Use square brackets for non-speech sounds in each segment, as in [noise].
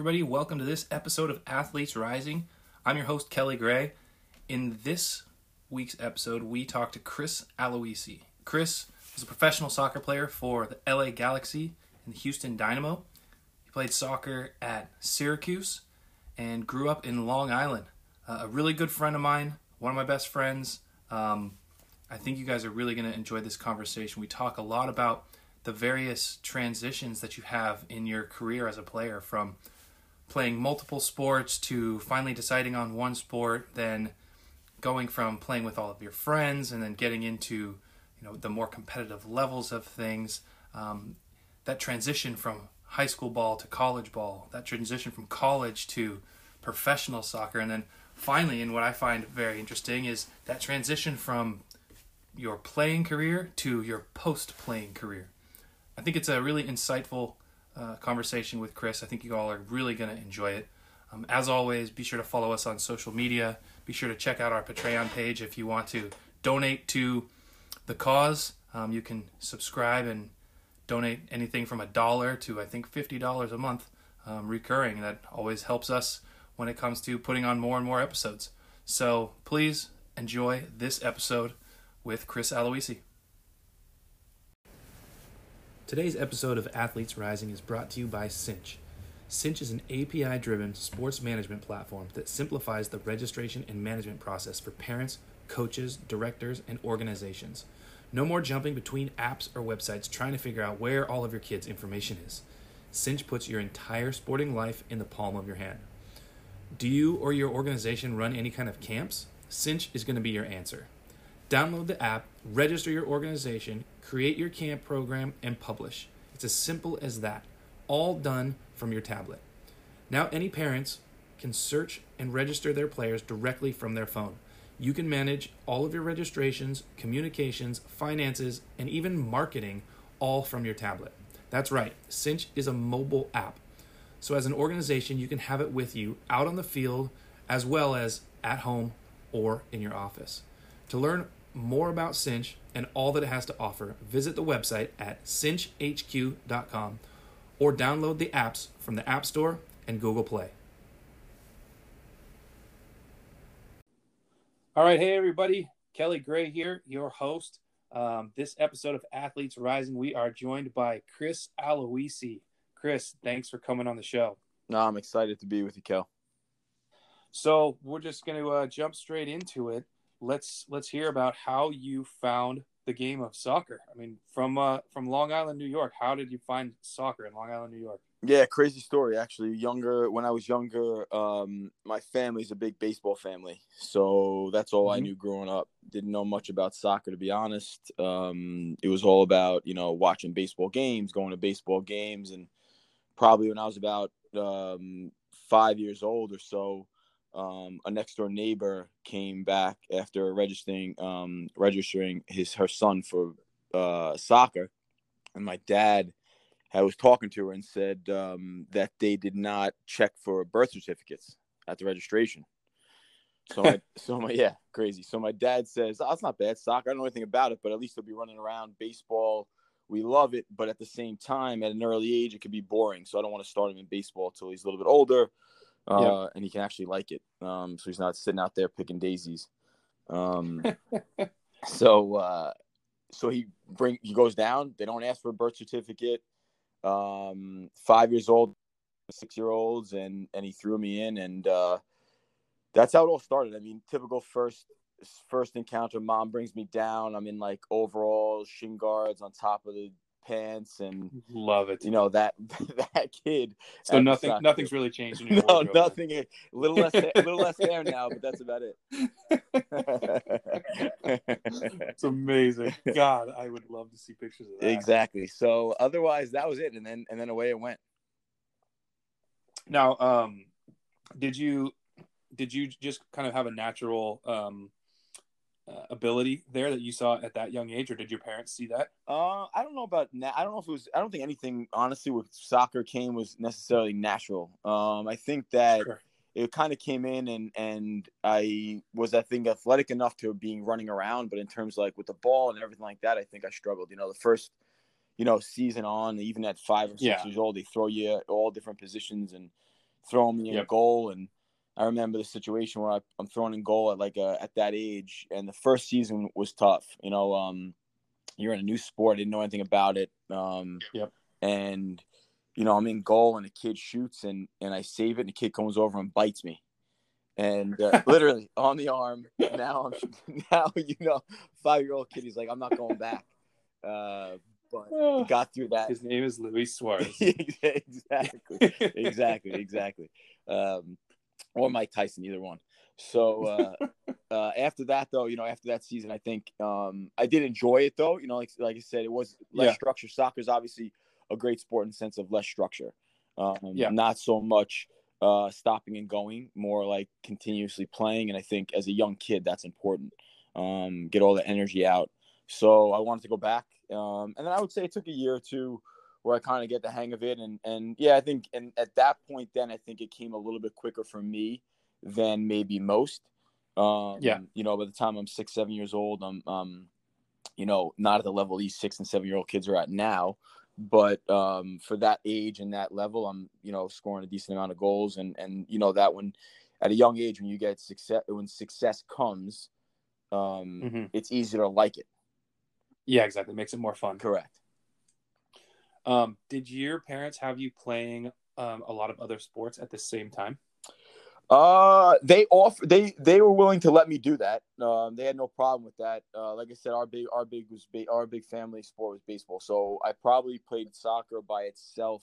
everybody. Welcome to this episode of Athletes Rising. I'm your host, Kelly Gray. In this week's episode, we talk to Chris Aloisi. Chris was a professional soccer player for the LA Galaxy and the Houston Dynamo. He played soccer at Syracuse and grew up in Long Island. Uh, a really good friend of mine, one of my best friends. Um, I think you guys are really going to enjoy this conversation. We talk a lot about the various transitions that you have in your career as a player from playing multiple sports to finally deciding on one sport, then going from playing with all of your friends and then getting into you know the more competitive levels of things. Um, that transition from high school ball to college ball, that transition from college to professional soccer, and then finally, and what I find very interesting is that transition from your playing career to your post playing career. I think it's a really insightful uh, conversation with Chris. I think you all are really going to enjoy it. Um, as always, be sure to follow us on social media. Be sure to check out our Patreon page if you want to donate to the cause. Um, you can subscribe and donate anything from a dollar to I think fifty dollars a month, um, recurring. That always helps us when it comes to putting on more and more episodes. So please enjoy this episode with Chris Aloisi. Today's episode of Athletes Rising is brought to you by Cinch. Cinch is an API driven sports management platform that simplifies the registration and management process for parents, coaches, directors, and organizations. No more jumping between apps or websites trying to figure out where all of your kids' information is. Cinch puts your entire sporting life in the palm of your hand. Do you or your organization run any kind of camps? Cinch is going to be your answer. Download the app, register your organization, create your camp program, and publish. It's as simple as that, all done from your tablet. Now, any parents can search and register their players directly from their phone. You can manage all of your registrations, communications, finances, and even marketing all from your tablet. That's right, Cinch is a mobile app. So, as an organization, you can have it with you out on the field as well as at home or in your office. To learn more about Cinch and all that it has to offer, visit the website at cinchhq.com or download the apps from the App Store and Google Play. All right, hey everybody, Kelly Gray here, your host. Um, this episode of Athletes Rising, we are joined by Chris Aloisi. Chris, thanks for coming on the show. No, I'm excited to be with you, Kel. So we're just going to uh, jump straight into it let's let's hear about how you found the game of soccer. I mean, from uh, from Long Island, New York. How did you find soccer in Long Island, New York? Yeah, crazy story. Actually, younger when I was younger, um, my family's a big baseball family, so that's all mm-hmm. I knew growing up. Didn't know much about soccer, to be honest. Um, it was all about you know watching baseball games, going to baseball games, and probably when I was about um, five years old or so, um, a next door neighbor came back after registering um, registering his her son for uh, soccer, and my dad I was talking to her and said um, that they did not check for birth certificates at the registration. So, my, [laughs] so my yeah, crazy. So my dad says, "Oh, it's not bad soccer. I don't know anything about it, but at least he'll be running around baseball." We love it, but at the same time, at an early age, it could be boring. So I don't want to start him in baseball until he's a little bit older uh, yeah. and he can actually like it. Um, so he's not sitting out there picking daisies. Um, [laughs] so uh, so he bring he goes down. They don't ask for a birth certificate. Um, five years old, six year olds, and and he threw me in, and uh, that's how it all started. I mean, typical first first encounter. Mom brings me down. I'm in like overalls, shin guards on top of the pants and love it. You know that [laughs] that kid. So nothing, nothing's really changed. In [laughs] no, nothing. A little less, a little less [laughs] hair now, but that's about it. it's amazing. God, I would love to see pictures of that. Exactly. So otherwise, that was it, and then and then away it went. Now, um, did you did you just kind of have a natural um uh, ability there that you saw at that young age, or did your parents see that? Uh, I don't know about na- I don't know if it was. I don't think anything honestly with soccer came was necessarily natural. Um, I think that. Sure. It kind of came in and and I was I think athletic enough to being running around, but in terms like with the ball and everything like that, I think I struggled. You know, the first you know season on, even at five or six yeah. years old, they throw you all different positions and throw me in Yep. goal. And I remember the situation where I, I'm throwing in goal at like a, at that age, and the first season was tough. You know, um, you're in a new sport, I didn't know anything about it. Um, Yep. And you know, I'm in goal, and a kid shoots, and and I save it, and the kid comes over and bites me. And uh, [laughs] literally on the arm. Now I'm [laughs] now you know five year old kid. He's like, I'm not going back. Uh, but got through that. His name is Luis Suarez. [laughs] exactly, exactly, exactly. Um, or Mike Tyson, either one. So uh, uh, [laughs] after that, though, you know, after that season, I think um, I did enjoy it, though. You know, like like I said, it was less Yeah. structure. Soccer is obviously a great sport in the sense of less structure. Um, Yeah. Not so much uh, stopping and going, more like continuously playing. And I think as a young kid, that's important. Um, get all the energy out. So I wanted to go back, um, and then I would say it took a year or two where I kind of get the hang of it. And and yeah, I think and at that point, then I think it came a little bit quicker for me than maybe most. Um, Yeah. You know, by the time I'm six, seven years old, I'm um, you know, not at the level these six and seven year old kids are at now. But um, for that age and that level, I'm you know scoring a decent amount of goals, and and you know that when at a young age when you get success when success comes, um, hmm it's easier to like it. Yeah, exactly. Makes it more fun. Correct. Um, did your parents have you playing um, a lot of other sports at the same time? Uh, they offer they they were willing to let me do that. Um, they had no problem with that. Uh, like I said, our big our big was ba- our big family sport was baseball. So I probably played soccer by itself,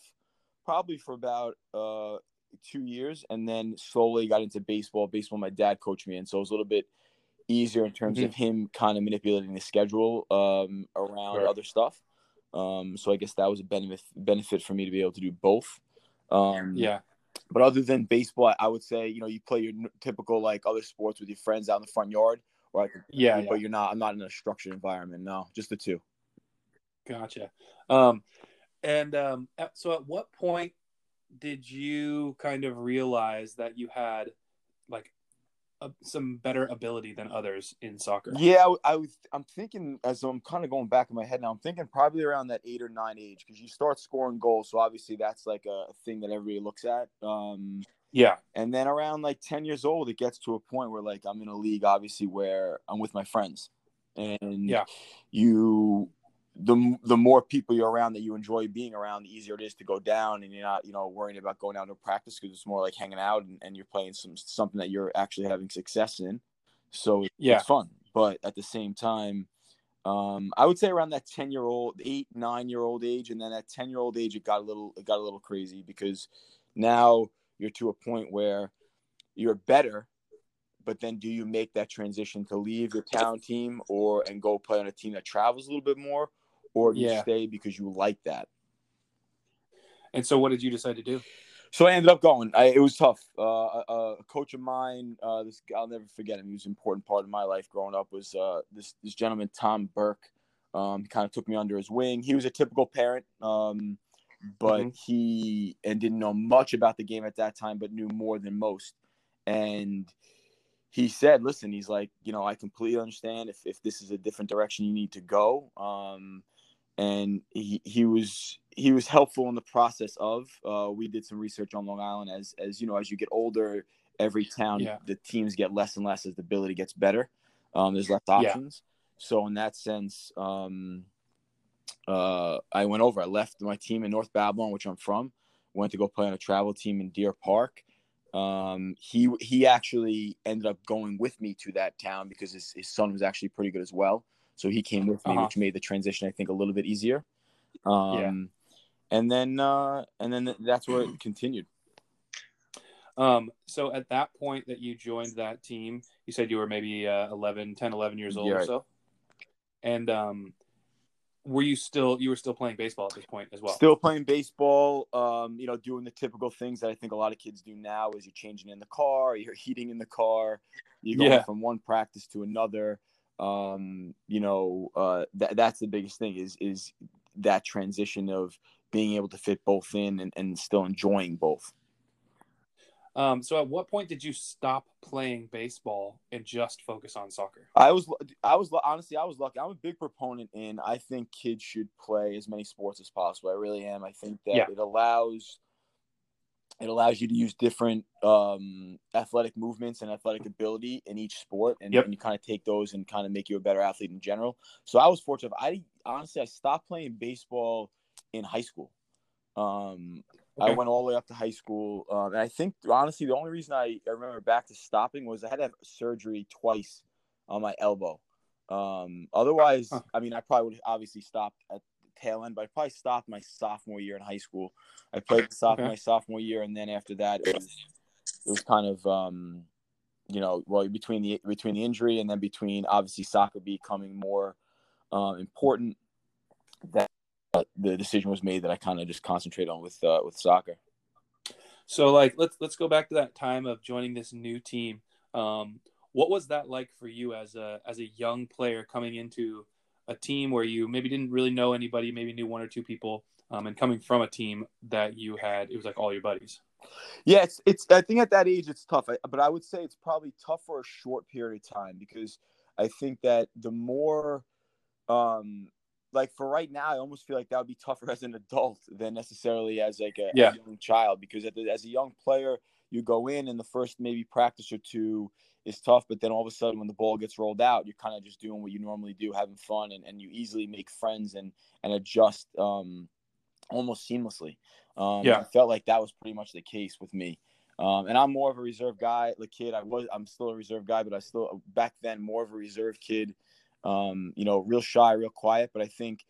probably for about uh two years, and then slowly got into baseball. Baseball, my dad coached me, and so it was a little bit easier in terms of him kind of manipulating the schedule um around Sure. other stuff. Um, so I guess that was a benefit benefit for me to be able to do both. Um, Yeah. but other than baseball, I- would say you know you play your typical like other sports with your friends out in the front yard, or I could, Yeah, but you're not. I'm not in a structured environment. No, just the two. Gotcha. Um, and um, so, at what point did you kind of realize that you had some better ability than others in soccer? Yeah, I, I was. I'm thinking as I'm kind of going back in my head now. I'm thinking probably around that eight or nine age because you start scoring goals. So obviously that's like a thing that everybody looks at. Um, Yeah. and then around like 10 years old, it gets to a point where like I'm in a league, obviously where I'm with my friends, and Yeah. you the the more people you're around that you enjoy being around, the easier it is to go down, and you're not you know worrying about going down to practice because it's more like hanging out and, and you're playing some something that you're actually having success in. So Yeah. it's fun, but at the same time. Um, I would say around that ten year old, eight, nine year old age, and then at ten year old age, it got a little, it got a little crazy because now you're to a point where you're better, but then do you make that transition to leave your town team or and go play on a team that travels a little bit more, or you Yeah. stay because you like that? And so, what did you decide to do? So I ended up going. I, it was tough. Uh, a, a coach of mine, uh, this I'll never forget him. He was an important part of my life growing up. Was uh, this this gentleman Tom Burke? Um, he kind of took me under his wing. He was a typical parent, um, but Mhm. he and didn't know much about the game at that time, but knew more than most. And he said, "Listen, he's like, you know, I completely understand if if this is a different direction you need to go." Um, and he, he was he was helpful in the process of uh, we did some research on long island as as you know as you get older every town Yeah. the teams get less and less as the ability gets better um, there's less Yeah. options so in that sense um, uh, i went over i left my team in north babylon which i'm from went to go play on a travel team in deer park um, he he actually ended up going with me to that town because his, his son was actually pretty good as well so he came with me, Uh-huh. which made the transition, I think, a little bit easier. Um, And then, uh, and then that's where it continued. Um, so, at that point that you joined that team, you said you were maybe uh, 11, 10, 11 years old Yeah, or so. And um, were you still you were still playing baseball at this point as well? Still playing baseball. Um, you know, doing the typical things that I think a lot of kids do now is you're changing in the car, you're [laughs] heating in the car, you're going Yeah. from one practice to another. Um, you know, uh, that that's the biggest thing is is that transition of being able to fit both in and, and still enjoying both. Um, so, at what point did you stop playing baseball and just focus on soccer? I was, I was honestly, I was lucky. I'm a big proponent in. I think kids should play as many sports as possible. I really am. I think that Yeah. it allows it allows you to use different um, athletic movements and athletic ability in each sport, and, Yep. and you kind of take those and kind of make you a better athlete in general. So I was fortunate. I honestly I stopped playing baseball in high school. Um, I went all the way up to high school, um, and I think honestly the only reason I, I remember back to stopping was I had to have surgery twice on my elbow. Um, otherwise, Huh. I mean, I probably would have obviously stopped at tail end, but I probably stopped my sophomore year in high school. I played the sophomore, Okay. sophomore year, and then after that, it was it was kind of um, you know, well between the between the injury and then between obviously soccer becoming more um, important, that uh, the decision was made that I kind of just concentrate on with uh, with soccer. So like let's let's go back to that time of joining this new team. Um, what was that like for you as a as a young player coming into a team where you maybe didn't really know anybody, maybe knew one or two people, um, and coming from a team that you had it was like all your buddies. Yeah, it's it's. I think at that age it's tough, I, but I would say it's probably tough for a short period of time because I think that the more, um, like for right now, I almost feel like that would be tougher [laughs] as an adult than necessarily as like a, Yeah. a young child because as a young player, you go in and the first maybe practice or two is tough, but then all of a sudden when the ball gets rolled out, you're kind of just doing what you normally do, having fun, and, and you easily make friends and and adjust um, almost seamlessly. Um, Yeah. I felt like that was pretty much the case with me. Um, and I'm more of a reserve guy. The kid, I was, I'm still a reserve guy, but I still back then more of a reserve kid. Um, you know, real shy, real quiet. But I think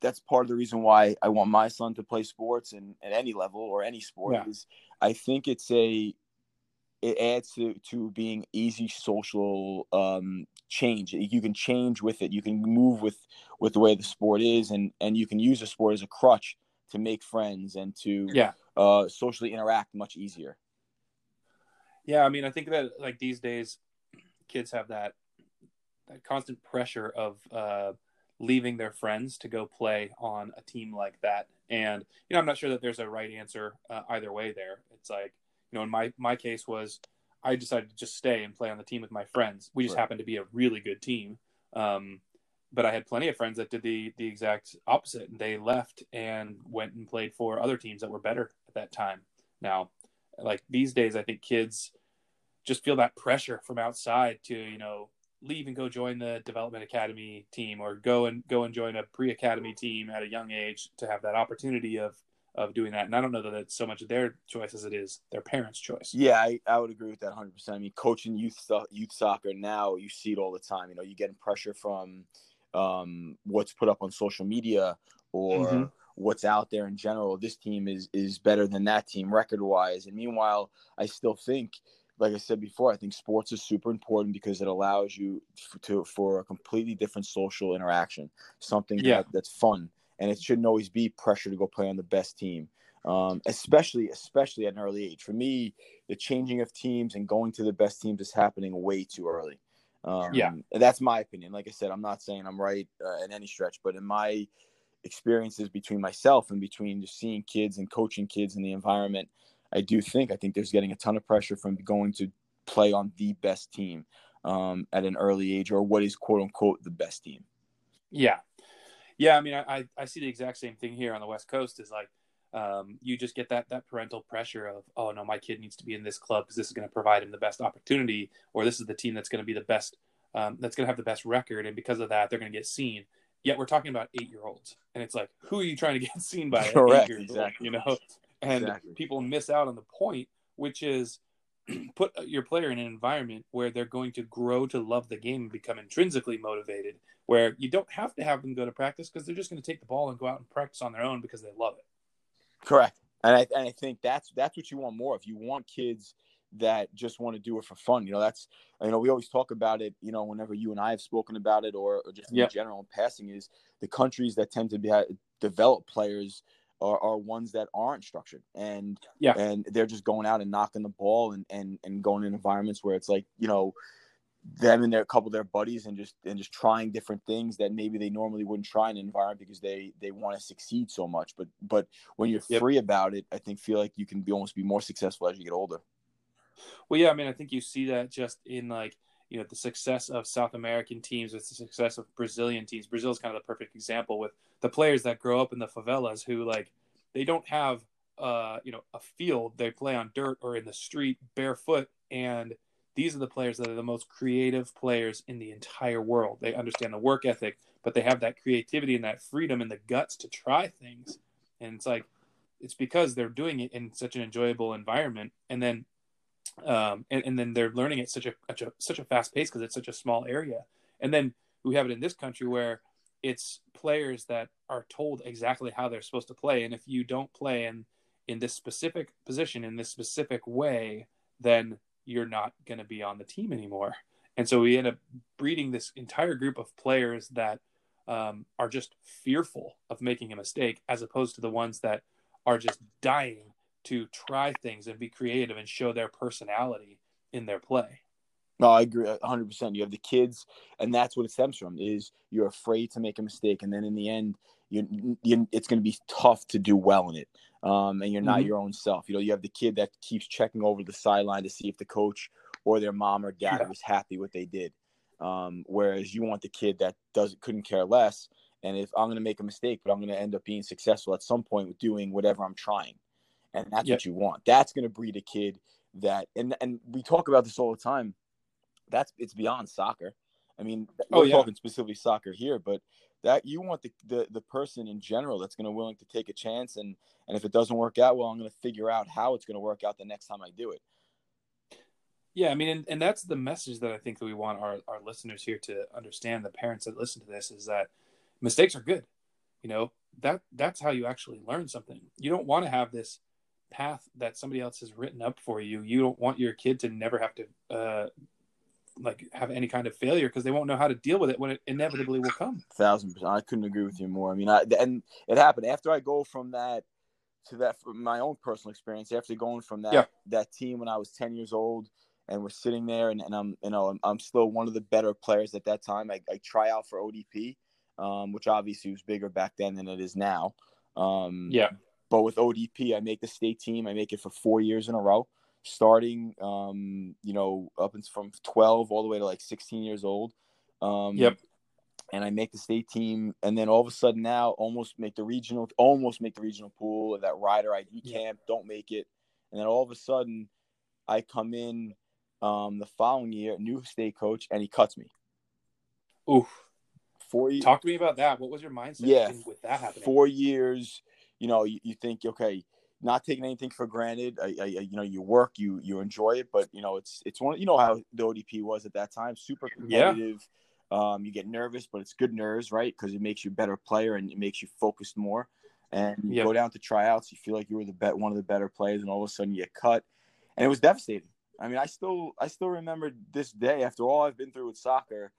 that's part of the reason why I want my son to play sports and at any level or any sport. Yeah. Is I think it's a it adds to to being easy social um, change. You can change with it. You can move with with the way the sport is, and and you can use the sport as a crutch to make friends and to Yeah. uh, socially interact much easier. Yeah, I mean, I think that like these days, kids have that that constant pressure of uh, leaving their friends to go play on a team like that, and you know, I'm not sure that there's a right answer uh, either way. There, it's like you know, in my my case was I decided to just stay and play on the team with my friends. We just Right. happened to be a really good team. Um, but I had plenty of friends that did the the exact opposite. They left and went and played for other teams that were better at that time. Now, like these days, I think kids just feel that pressure from outside to you know leave and go join the development academy team or go and go and join a pre-academy team at a young age to have that opportunity of of doing that. And I don't know that it's so much their choice as it is their parents' choice. Yeah, I, I would agree with that 100%. I mean, coaching youth youth soccer now, you see it all the time. You know, you're getting pressure from um, what's put up on social media or Mhm. what's out there in general. This team is is better than that team record wise. And meanwhile, I still think, like I said before, I think sports is super important because it allows you f- to for a completely different social interaction, something Yeah. that, that's fun. And it shouldn't always be pressure to go play on the best team, um, especially especially at an early age. For me, the changing of teams and going to the best teams is happening way too early. Um, Yeah. that's my opinion. Like I said, I'm not saying I'm right uh, in any stretch, but in my experiences between myself and between just seeing kids and coaching kids in the environment, I do think I think there's getting a ton of pressure from going to play on the best team um, at an early age or what is quote unquote the best team. Yeah, yeah. I mean, I, I see the exact same thing here on the West Coast. Is like um, you just get that that parental pressure of oh no, my kid needs to be in this club because this is going to provide him the best opportunity, or this is the team that's going to be the best, um, that's going to have the best record, and because of that, they're going to get seen. Yet we're talking about eight year olds, and it's like, who are you trying to get seen by? Correct, old, exactly. you know, and Exactly. people miss out on the point, which is [clears throat] put uh, your player in an environment where they're going to grow to love the game and become intrinsically motivated where you don't have to have them go to practice because they're just going to take the ball and go out and practice on their own because they love it. Correct. And I, and I think that's that's what you want more of. You want kids that just want to do it for fun. You know, that's you know we always talk about it. You know, whenever you and I have spoken about it, or, or just in Yep. general in passing, is the countries that tend to be uh, develop players are, are ones that aren't structured and Yeah. and they're just going out and knocking the ball and and and going in environments where it's like you know them and their a couple of their buddies and just and just trying different things that maybe they normally wouldn't try in an environment because they they want to succeed so much but but when you're Yep. free about it i think feel like you can be almost be more successful as you get older Well, yeah, I mean, I think you see that just in like, you know, the success of South American teams with the success of Brazilian teams. Brazil is kind of the perfect example with the players that grow up in the favelas who like they don't have uh, you know, a field. They play on dirt or in the street barefoot, and these are the players that are the most creative players in the entire world. They understand the work ethic, but they have that creativity and that freedom and the guts to try things. And it's like it's because they're doing it in such an enjoyable environment, and then um, and, and then they're learning at such a, such a such a fast pace because it's such a small area. And then we have it in this country where it's players that are told exactly how they're supposed to play, and if you don't play in in this specific position in this specific way, then you're not going to be on the team anymore. And so we end up breeding this entire group of players that um, are just fearful of making a mistake, as opposed to the ones that are just dying to try things and be creative and show their personality in their play. No, I agree 100%. You have the kids, and that's what it stems from is you're afraid to make a mistake. And then in the end, you, you it's going to be tough to do well in it. Um, and you're not mm-hmm. your own self. You know, you have the kid that keeps checking over the sideline to see if the coach or their mom or dad yeah. was happy what they did. Um, whereas you want the kid that doesn't couldn't care less. And if I'm going to make a mistake, but I'm going to end up being successful at some point with doing whatever I'm trying, and that's yep. what you want. That's going to breed a kid that, and and we talk about this all the time. That's it's beyond soccer. I mean, oh, we're yeah. talking specifically soccer here, but that you want the, the the person in general that's going to willing to take a chance and and if it doesn't work out well i'm going to figure out how it's going to work out the next time i do it yeah i mean and, and that's the message that i think that we want our, our listeners here to understand the parents that listen to this is that mistakes are good you know that that's how you actually learn something you don't want to have this path that somebody else has written up for you you don't want your kid to never have to uh, like have any kind of failure because they won't know how to deal with it when it inevitably will come. Thousand percent. I couldn't agree with you more. I mean, I and it happened after I go from that to that from my own personal experience after going from that yeah. that team when I was ten years old and we're sitting there and, and I'm you know I'm, I'm still one of the better players at that time. I, I try out for ODP, um, which obviously was bigger back then than it is now. Um, yeah. But with ODP, I make the state team. I make it for four years in a row starting, um, you know, up from 12 all the way to like 16 years old. Um, yep. And I make the state team, and then all of a sudden now, almost make the regional, almost make the regional pool. That rider ID camp, don't make it, and then all of a sudden, I come in um, the following year, new state coach, and he cuts me. Oof. Four years. Talk to me about that. What was your mindset yeah, with that happening? Four years. You know, you, you think, okay, not taking anything for granted. I, I, you know, you work, you you enjoy it, but you know, it's it's one. You know how the ODP was at that time, super competitive. Yeah. Um, you get nervous, but it's good nerves, right? Because it makes you a better player and it makes you focused more. And you go down to tryouts, you feel like you were the bet one of the better players, and all of a sudden you get cut, and it was devastating. I mean, I still I still remember this day after all I've been through with soccer,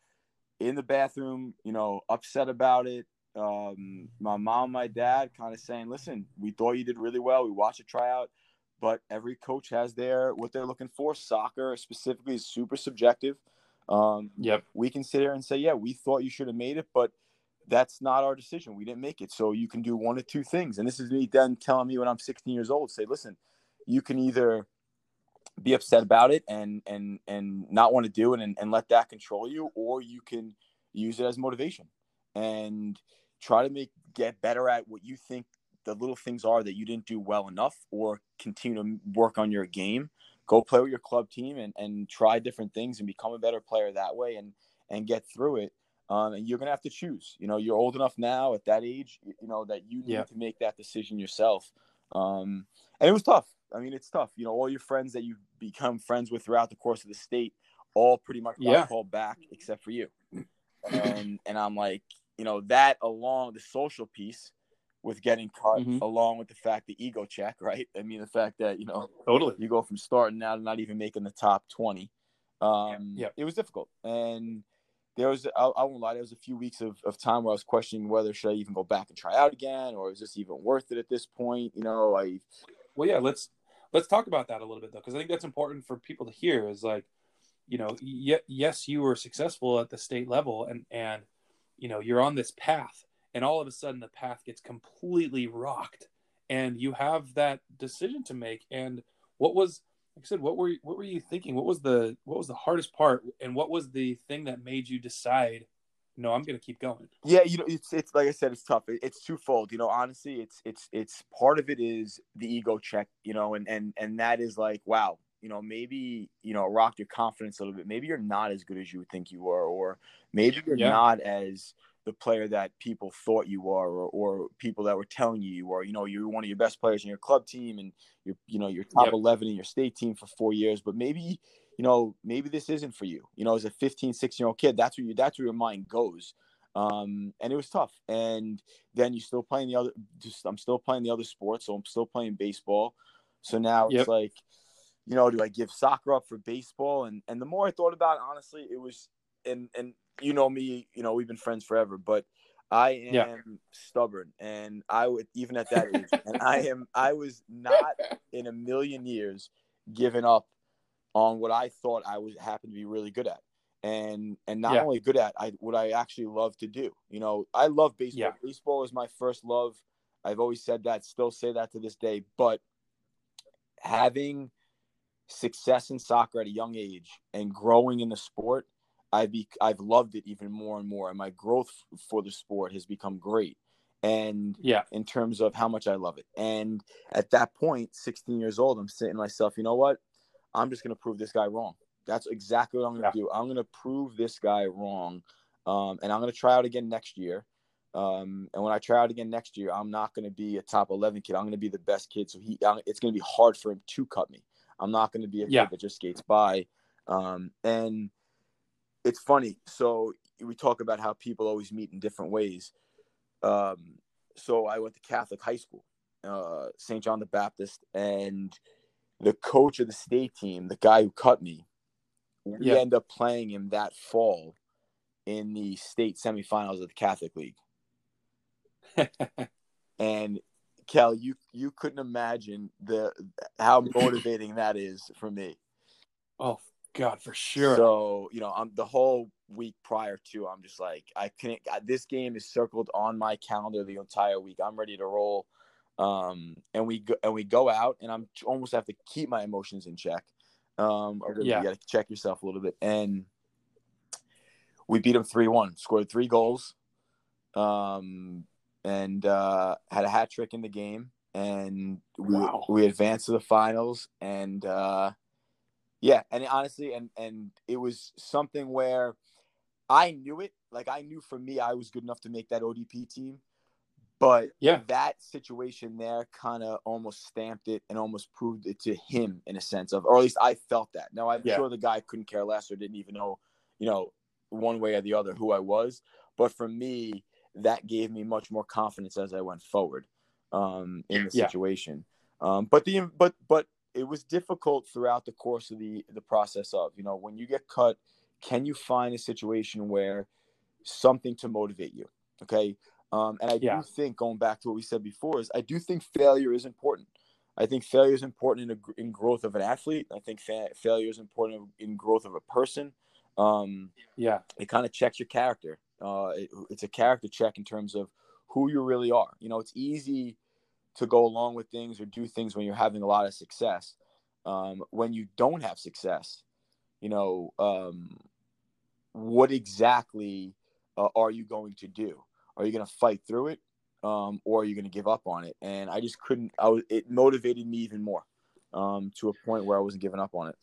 in the bathroom, you know, upset about it, um, my mom, my dad, kind of saying, "Listen, we thought you did really well. We watched a tryout, but every coach has their what they're looking for. Soccer specifically is super subjective. Um, yep. We can sit here and say, yeah, we thought you should have made it, but that's not our decision. We didn't make it. So you can do one of two things. And this is me then telling me when I'm 16 years old, say, listen, you can either be upset about it and and and not want to do it and, and let that control you, or you can use it as motivation. And try to make get better at what you think the little things are that you didn't do well enough or continue to work on your game go play with your club team and, and try different things and become a better player that way and and get through it. Um, and you're gonna have to choose. You know you're old enough now at that age you know that you need yeah. to make that decision yourself. Um, and it was tough. I mean it's tough. You know all your friends that you've become friends with throughout the course of the state all pretty much got yeah. called back except for you. And and i'm like you know that along the social piece with getting cut mm-hmm. along with the fact the ego check [laughs] right? I mean the fact that you know totally. you go from starting now to not even making the top 20 um yeah, it was difficult. And there was I, I won't lie there was a few weeks of, of time where i was questioning whether should i even go back and try out again or is this even worth it at this point? You know i well yeah let's let's talk about that a little bit though because i think that's important for people to hear is like you know y- yes you were successful at the state level and and you know you're on this path and all of a sudden the path gets completely rocked and you have that decision to make and what was like I said what were what were you thinking what was the what was the hardest part and what was the thing that made you decide no, I'm going to keep going. Yeah, you know, it's it's like I said, it's tough. It, it's twofold. You know, honestly, it's it's it's part of it is the ego check. You know, and and and that is like, wow, you know, maybe you know, rock your confidence a little bit. Maybe you're not as good as you would think you are, or maybe you're yeah. not as the player that people thought you are, or, or people that were telling you you are. You know, you're one of your best players in your club team, and you're you know you're top yep. eleven in your state team for four years, but maybe you know, maybe this isn't for you. You know, as a 15, 16 year old kid, that's where you that's where your mind goes. Um, and it was tough. And then you still playing the other just I'm still playing the other sports, so I'm still playing baseball. So now yep. it's like, you know, do I give soccer up for baseball? And and the more I thought about it, honestly, it was and and you know me, you know, we've been friends forever, but I am yeah. stubborn and I would even at that age and I am I was not in a million years giving up on what I thought I was happened to be really good at. And and not yeah. only good at, I what I actually love to do. You know, I love baseball. Yeah. Baseball is my first love. I've always said that, still say that to this day. But having success in soccer at a young age and growing in the sport, I've be, I've loved it even more and more, and my growth for the sport has become great. And yeah, in terms of how much I love it. And at that point, 16 years old, I'm saying to myself, you know what? I'm just going to prove this guy wrong. That's exactly what I'm going to yeah. do. I'm going to prove this guy wrong. Um, and I'm going to try out again next year. Um, and when I try out again next year, I'm not going to be a top 11 kid. I'm going to be the best kid. So he, it's going to be hard for him to cut me. I'm not going to be a yeah. kid that just skates by. Um, and it's funny. So we talk about how people always meet in different ways. Um, so I went to Catholic high school, uh, St. John the Baptist, and – the coach of the state team, the guy who cut me, we yeah. end up playing him that fall in the state semifinals of the Catholic League. [laughs] and Kel, you you couldn't imagine the how motivating that is for me. Oh God, for sure. So you know, I'm the whole week prior to. I'm just like, I can't. This game is circled on my calendar the entire week. I'm ready to roll um, and we go, and we go out, and I'm almost have to keep my emotions in check. Um, or yeah. you got to check yourself a little bit, and we beat them three one, scored three goals, um, and uh, had a hat trick in the game, and we wow. we advanced to the finals, and uh, yeah, and honestly, and and it was something where I knew it, like I knew for me, I was good enough to make that ODP team but yeah, that situation there kind of almost stamped it and almost proved it to him in a sense of, or at least I felt that. Now I'm yeah. sure the guy couldn't care less or didn't even know, you know, one way or the other who I was. But for me, that gave me much more confidence as I went forward um, in the yeah. situation. Um, but the but but it was difficult throughout the course of the the process of you know when you get cut, can you find a situation where something to motivate you? Okay, um, and I yeah. do think, going back to what we said before, is I do think failure is important. I think failure is important in, a, in growth of an athlete. I think fa- failure is important in growth of a person. Um, yeah, it kind of checks your character. Uh, it, it's a character check in terms of who you really are. You know, it's easy to go along with things or do things when you're having a lot of success. Um, when you don't have success, you know, um, what exactly uh, are you going to do? Are you going to fight through it, um, or are you going to give up on it? And I just couldn't. I was. It motivated me even more um, to a point where I wasn't giving up on it.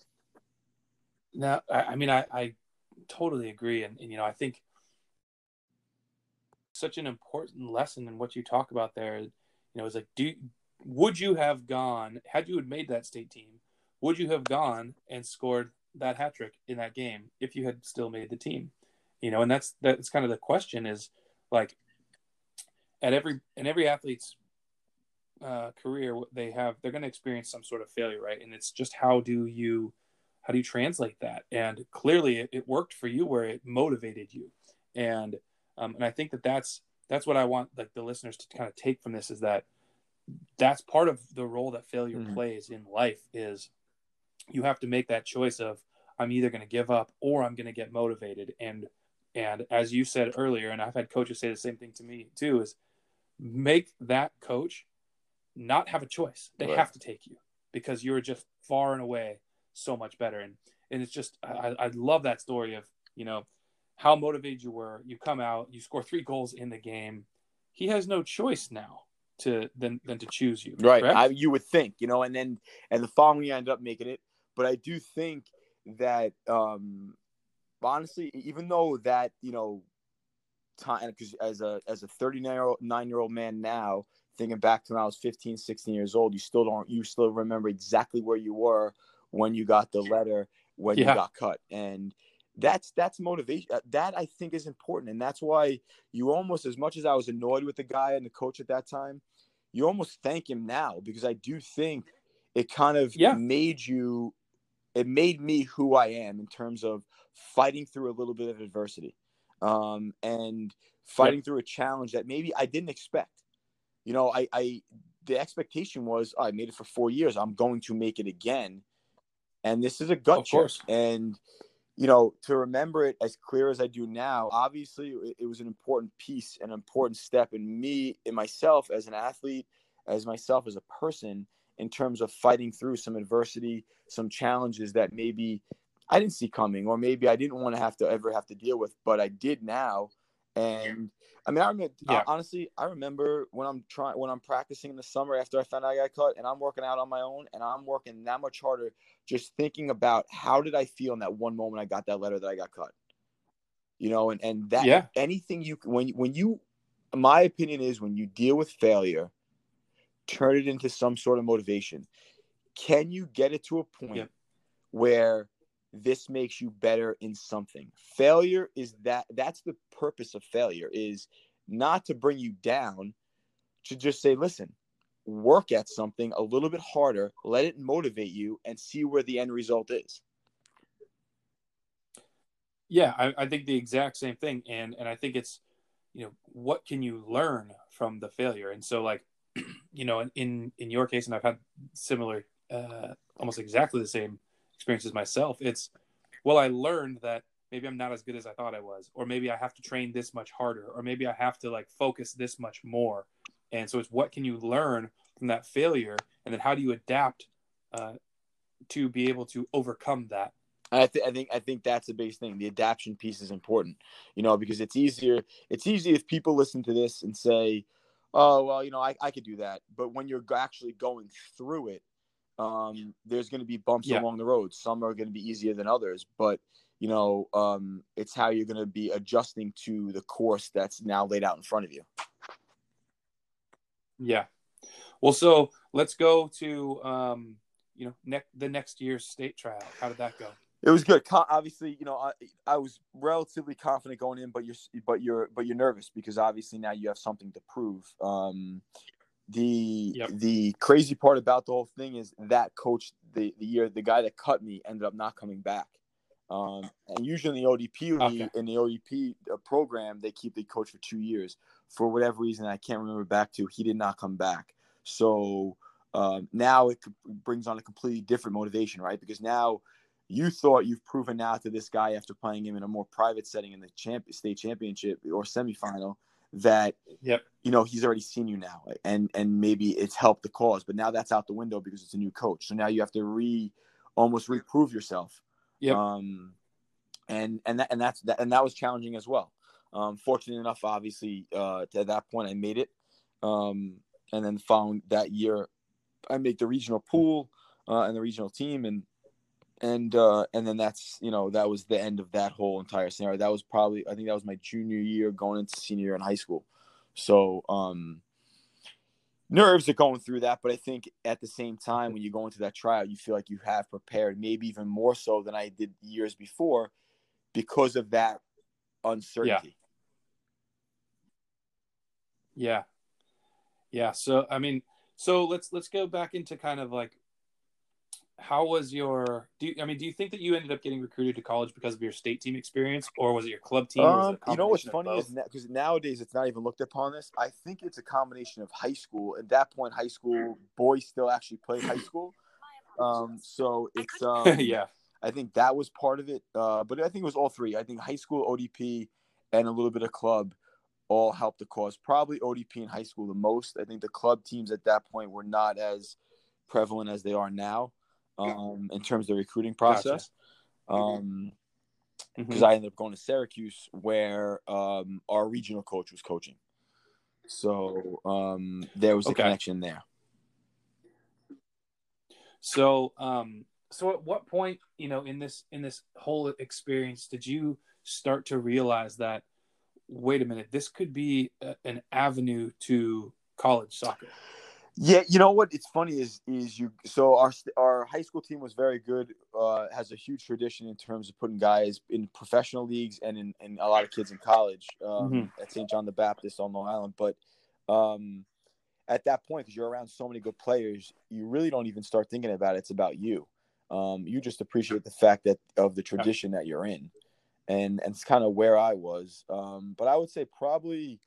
Now, I, I mean, I, I totally agree, and, and you know, I think such an important lesson in what you talk about there. You know, it's like, do would you have gone had you had made that state team? Would you have gone and scored that hat trick in that game if you had still made the team? You know, and that's that's kind of the question is like at every in every athlete's uh, career they have they're going to experience some sort of failure right and it's just how do you how do you translate that and clearly it, it worked for you where it motivated you and um, and i think that that's that's what i want like the listeners to kind of take from this is that that's part of the role that failure mm-hmm. plays in life is you have to make that choice of i'm either going to give up or i'm going to get motivated and and as you said earlier, and I've had coaches say the same thing to me too, is make that coach not have a choice. They right. have to take you because you're just far and away so much better. And and it's just I, I love that story of you know how motivated you were. You come out, you score three goals in the game. He has no choice now to than than to choose you. Right. I, you would think, you know, and then and the following year I ended up making it. But I do think that um honestly, even though that, you know, time because as a as a 39 year old nine year old man now, thinking back to when I was 15, 16 years old, you still don't you still remember exactly where you were when you got the letter when yeah. you got cut. And that's that's motivation uh, that i think is important and that's why you almost as much as i was annoyed with the guy and the coach at that time you almost thank him now because i do think it kind of yeah. made you it made me who i am in terms of fighting through a little bit of adversity um, and fighting through a challenge that maybe i didn't expect. You know i i the expectation was oh, i made it for four years i'm going to make it again and this is a gut check and you know, to remember it as clear as I do now, obviously it, was an important piece, an important step in me, in myself as an athlete, as myself as a person, in terms of fighting through some adversity, some challenges that maybe I didn't see coming, or maybe I didn't want to have to ever have to deal with, but I did now. And I mean, I remember yeah. honestly, I remember when I'm trying when I'm practicing in the summer after I found out I got cut, and I'm working out on my own, and I'm working that much harder, just thinking about how did I feel in that one moment I got that letter that I got cut. You know, and and that yeah. anything you when when you, my opinion is when you deal with failure, turn it into some sort of motivation. Can you get it to a point yeah. where this makes you better in something. Failure is that that's the purpose of failure is not to bring you down, to just say, listen, work at something a little bit harder, let it motivate you and see where the end result is. Yeah, I, I think the exact same thing. And and I think it's, you know, what can you learn from the failure? And so like, [clears throat] you know, in in your case, and I've had similar uh almost exactly the same experiences myself. It's well, I learned that maybe I'm not as good as I thought I was, or maybe I have to train this much harder, or maybe I have to like focus this much more. And so it's what can you learn from that failure, and then how do you adapt uh, to be able to overcome that I, th- I, think I think that's the biggest thing. The adaptation piece is important, you know, because it's easier. It's easy if people listen to this and say, "Oh, well, you know, I, I could do that." But when you're actually going through it, um, there's going to be bumps yeah. along the road. Some are going to be easier than others, but you know, um, it's how you're going to be adjusting to the course that's now laid out in front of you. Yeah. Well, so let's go to um, you know ne- the next year's state trial. How did that go? It was good. Obviously, you know, I, I was relatively confident going in, but you're but you're but you're nervous because obviously now you have something to prove. Um, the yep. the crazy part about the whole thing is that coach the, the year the guy that cut me ended up not coming back. Um, and usually in the ODP okay. in the ODP uh, program they keep the coach for two years for whatever reason I can't remember back to he did not come back. So um, now it brings on a completely different motivation, right? Because now you thought you've proven now to this guy after playing him in a more private setting in the champ- state championship or semifinal that yep. you know he's already seen you now and and maybe it's helped the cause but now that's out the window because it's a new coach so now you have to re almost reprove yourself yep. um and and that and that's that and that was challenging as well um fortunate enough obviously uh to that point i made it um and then found that year i made the regional pool uh and the regional team and and uh, and then that's you know that was the end of that whole entire scenario. That was probably I think that was my junior year going into senior year in high school. So um, nerves are going through that, but I think at the same time when you go into that trial, you feel like you have prepared, maybe even more so than I did years before, because of that uncertainty. Yeah. yeah. Yeah. So I mean, so let's let's go back into kind of like how was your do you, i mean do you think that you ended up getting recruited to college because of your state team experience? Or was it your club team? Um, you know what's funny is because nowadays it's not even looked upon this. I think it's a combination of high school at that point high school boys still actually play high [laughs] school. Um, so it's [laughs] um, yeah. I think that was part of it uh, but i think it was all three. I think high school odp and a little bit of club all helped the cause. Probably odp in high school the most. I think the club teams at that point were not as prevalent as they are now um, in terms of the recruiting process. Gotcha. Um, because Mhm. I ended up going to Syracuse where um, our regional coach was coaching. So um, there was a connection there. So, um, so at what point, you know, in this in this whole experience, did you start to realize that, wait a minute, this could be a, an avenue to college soccer? Yeah, you know what? It's funny is is you. So our our high school team was very good. Uh, has a huge tradition in terms of putting guys in professional leagues and in, and a lot of kids in college um, Mhm. at St. John the Baptist on Long Island. But um, at that point, because you're around so many good players, you really don't even start thinking about it. It's about you. Um, you just appreciate the fact that of the tradition that you're in, and and it's kind of where I was. Um, but I would say probably,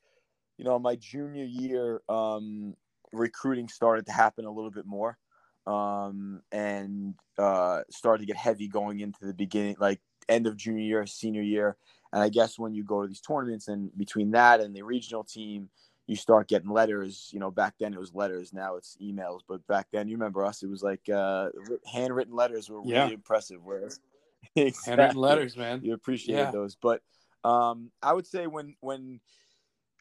you know, my junior year. Um, recruiting started to happen a little bit more um, and uh, started to get heavy going into the beginning, like end of junior year, senior year. And I guess when you go to these tournaments and between that and the regional team, you start getting letters. You know, back then it was letters, now it's emails. But back then, you remember us, it was like uh, handwritten letters were really Yeah. impressive. Whereas [laughs] Handwritten letters, man. you appreciated Yeah. those. But um, I would say when when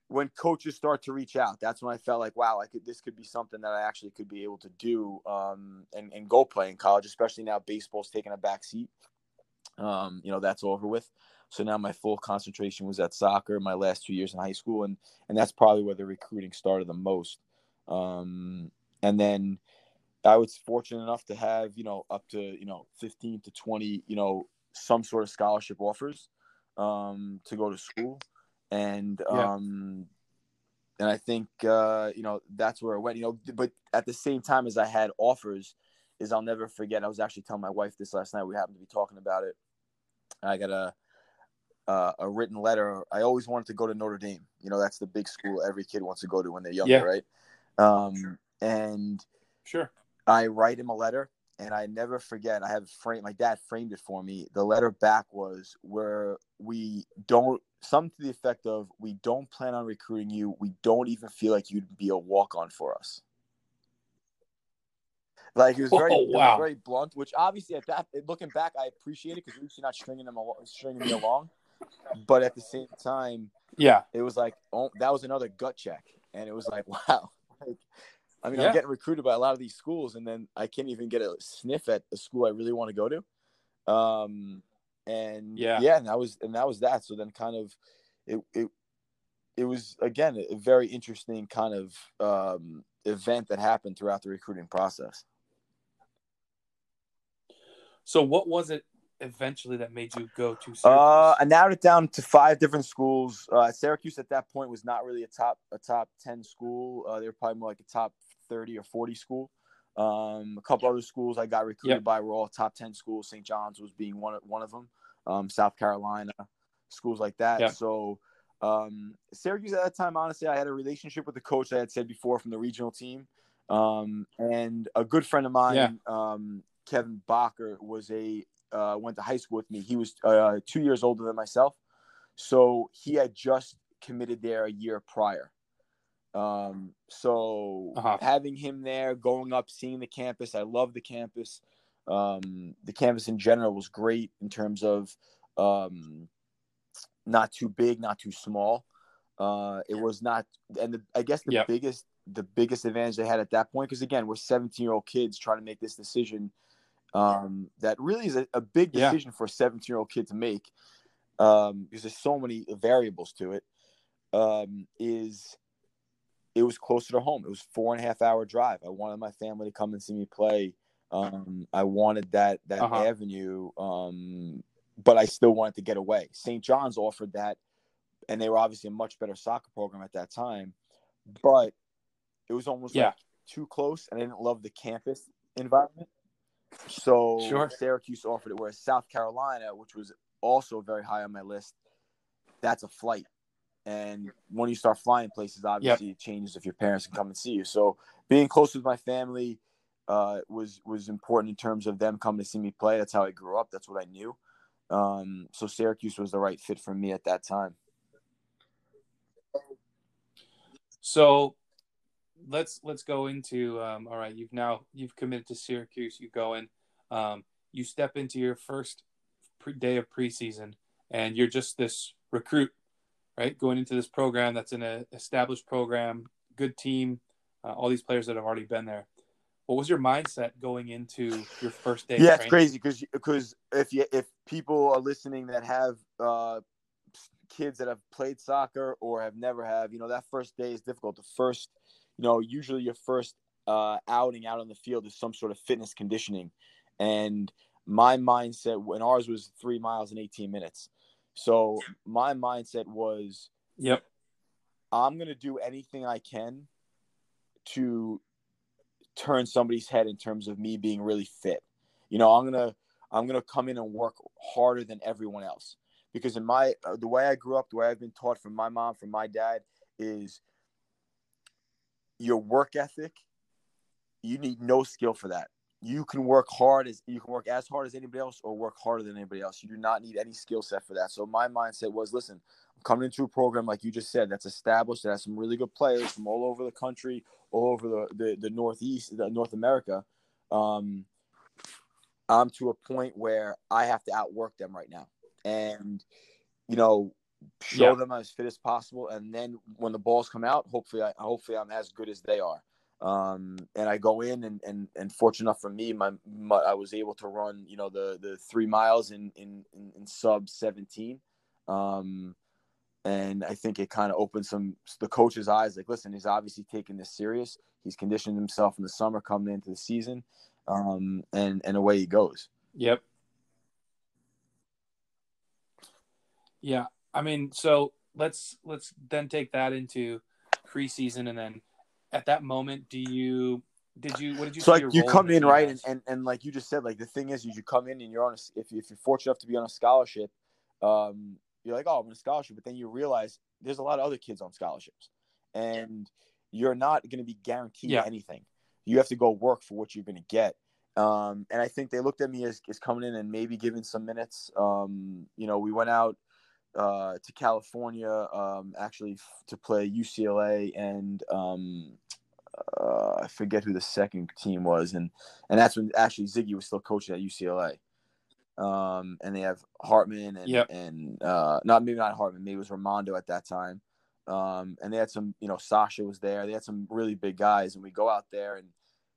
when coaches start to reach out, that's when I felt like, wow, I could this could be something that I actually could be able to do um, and and go play in college, especially now baseball's taking a back seat. Um, you know, that's over with. So now my full concentration was at soccer my last two years in high school, and and that's probably where the recruiting started the most. Um, and then I was fortunate enough to have you know up to you know fifteen to twenty you know some sort of scholarship offers um, to go to school, and Yeah. um, and I think uh, you know that's where it went. You know, but at the same time as I had offers, is I'll never forget. I was actually telling my wife this last night. We happened to be talking about it. I got a uh, a written letter. I always wanted to go to Notre Dame. You know, that's the big school every kid wants to go to when they're younger, Yeah. right? Um, and Sure. I write him a letter, and I never forget. I have framed. My dad framed it for me. The letter back was where we don't something to the effect of we don't plan on recruiting you. We don't even feel like you'd be a walk on for us. Like it was very, Oh, it was very blunt. Which obviously, at that looking back, I appreciate it because at least you're not stringing them along, stringing me along. But at the same time, Yeah. it was like oh, that was another gut check, and it was like [laughs] wow. Like, I mean, Yeah. I'm getting recruited by a lot of these schools, and then I can't even get a sniff at a school I really want to go to. Um, and Yeah. yeah, and that was and that was that. So then, kind of, it it it was again a very interesting kind of um, event that happened throughout the recruiting process. So, what was it eventually that made you go to Syracuse? Uh, I narrowed it down to five different schools. Uh, Syracuse at that point was not really a top a top ten school. Uh, they were probably more like a top thirty or forty school. Um, a couple other schools I got recruited Yep. by were all top ten schools. St. John's was being one of, one of them. Um, South Carolina, schools like that. Yep. So um, Syracuse at that time, honestly, I had a relationship with the coach I had said before from the regional team, um, and a good friend of mine, Yeah. um, Kevin Bacher, was a uh, went to high school with me. He was uh, two years older than myself, so he had just committed there a year prior. Um, so Uh-huh. having him there, going up, seeing the campus, I love the campus. Um, the campus in general was great in terms of um, not too big, not too small. Uh, it was not, and the, I guess the Yep. biggest the biggest advantage they had at that point, because again, we're 17 year old kids trying to make this decision. Um, that really is a, a big Yeah. decision for a 17 year old kid to make, um, because there's so many variables to it. Um, is it was closer to home. It was four and a half hour drive. I wanted my family to come and see me play. Um, I wanted that that Uh-huh. avenue, um, but I still wanted to get away. St. John's offered that, and they were obviously a much better soccer program at that time, but it was almost Yeah. like too close, and I didn't love the campus environment. So Sure. Syracuse offered it, whereas South Carolina, which was also very high on my list, that's a flight. And when you start flying places, obviously it changes if your parents can come and see you. So being close with my family uh, was was important in terms of them coming to see me play. That's how I grew up. That's what I knew. Um, so Syracuse was the right fit for me at that time. So let's let's go into um, all right. You've now you've committed to Syracuse. You go in. Um, you step into your first pre- day of preseason, and you're just this recruit, right? Going into this program that's in an established program, good team, uh, all these players that have already been there. What was your mindset going into your first day? Yeah, it's crazy because because if you if people are listening that have uh, kids that have played soccer or have never have, you know, that first day is difficult. The first, you know, usually your first uh, outing out on the field is some sort of fitness conditioning, and my mindset when ours was three miles in 18 minutes. So my mindset was, yep, I'm gonna do anything I can to turn somebody's head in terms of me being really fit. You know, I'm gonna I'm gonna come in and work harder than everyone else because in my uh, the way I grew up, the way I've been taught from my mom, from my dad, is your work ethic. You need no skill for that. You can work hard as you can work as hard as anybody else, or work harder than anybody else. You do not need any skill set for that. So my mindset was, listen, I'm coming into a program like you just said that's established, that has some really good players from all over the country, all over the the, the Northeast, the North America. Um, I'm to a point where I have to outwork them right now and you know show yeah. them as fit as possible and then when the balls come out hopefully I hopefully I'm as good as they are um, and I go in and, and and fortunate enough for me my, my, I was able to run you know the the 3 miles in in in, in sub 17 um, and I think it kind of opened some the coach's eyes like listen he's obviously taking this serious. He's conditioned himself in the summer coming into the season. Um, and and away he goes. Yep. Yeah, I mean, so let's let's then take that into preseason, and then at that moment, do you did you what did you? So like you come in right, and, and and like you just said, like the thing is, you come in and you're on a if if you're fortunate enough to be on a scholarship, um, you're like, oh, I'm on a scholarship, but then you realize there's a lot of other kids on scholarships, and you're not going to be guaranteed yeah. anything. You have to go work for what you're going to get. Um, and I think they looked at me as, as coming in and maybe giving some minutes. Um, you know, we went out uh, to California, um, actually f- to play UCLA and um, uh, I forget who the second team was, and and that's when actually Sigi was still coaching at UCLA. Um, and they have Hartman and yep. and uh, not maybe not Hartman, maybe it was Rimando at that time. Um, and they had some, you know, Sasha was there. They had some really big guys, and we go out there, and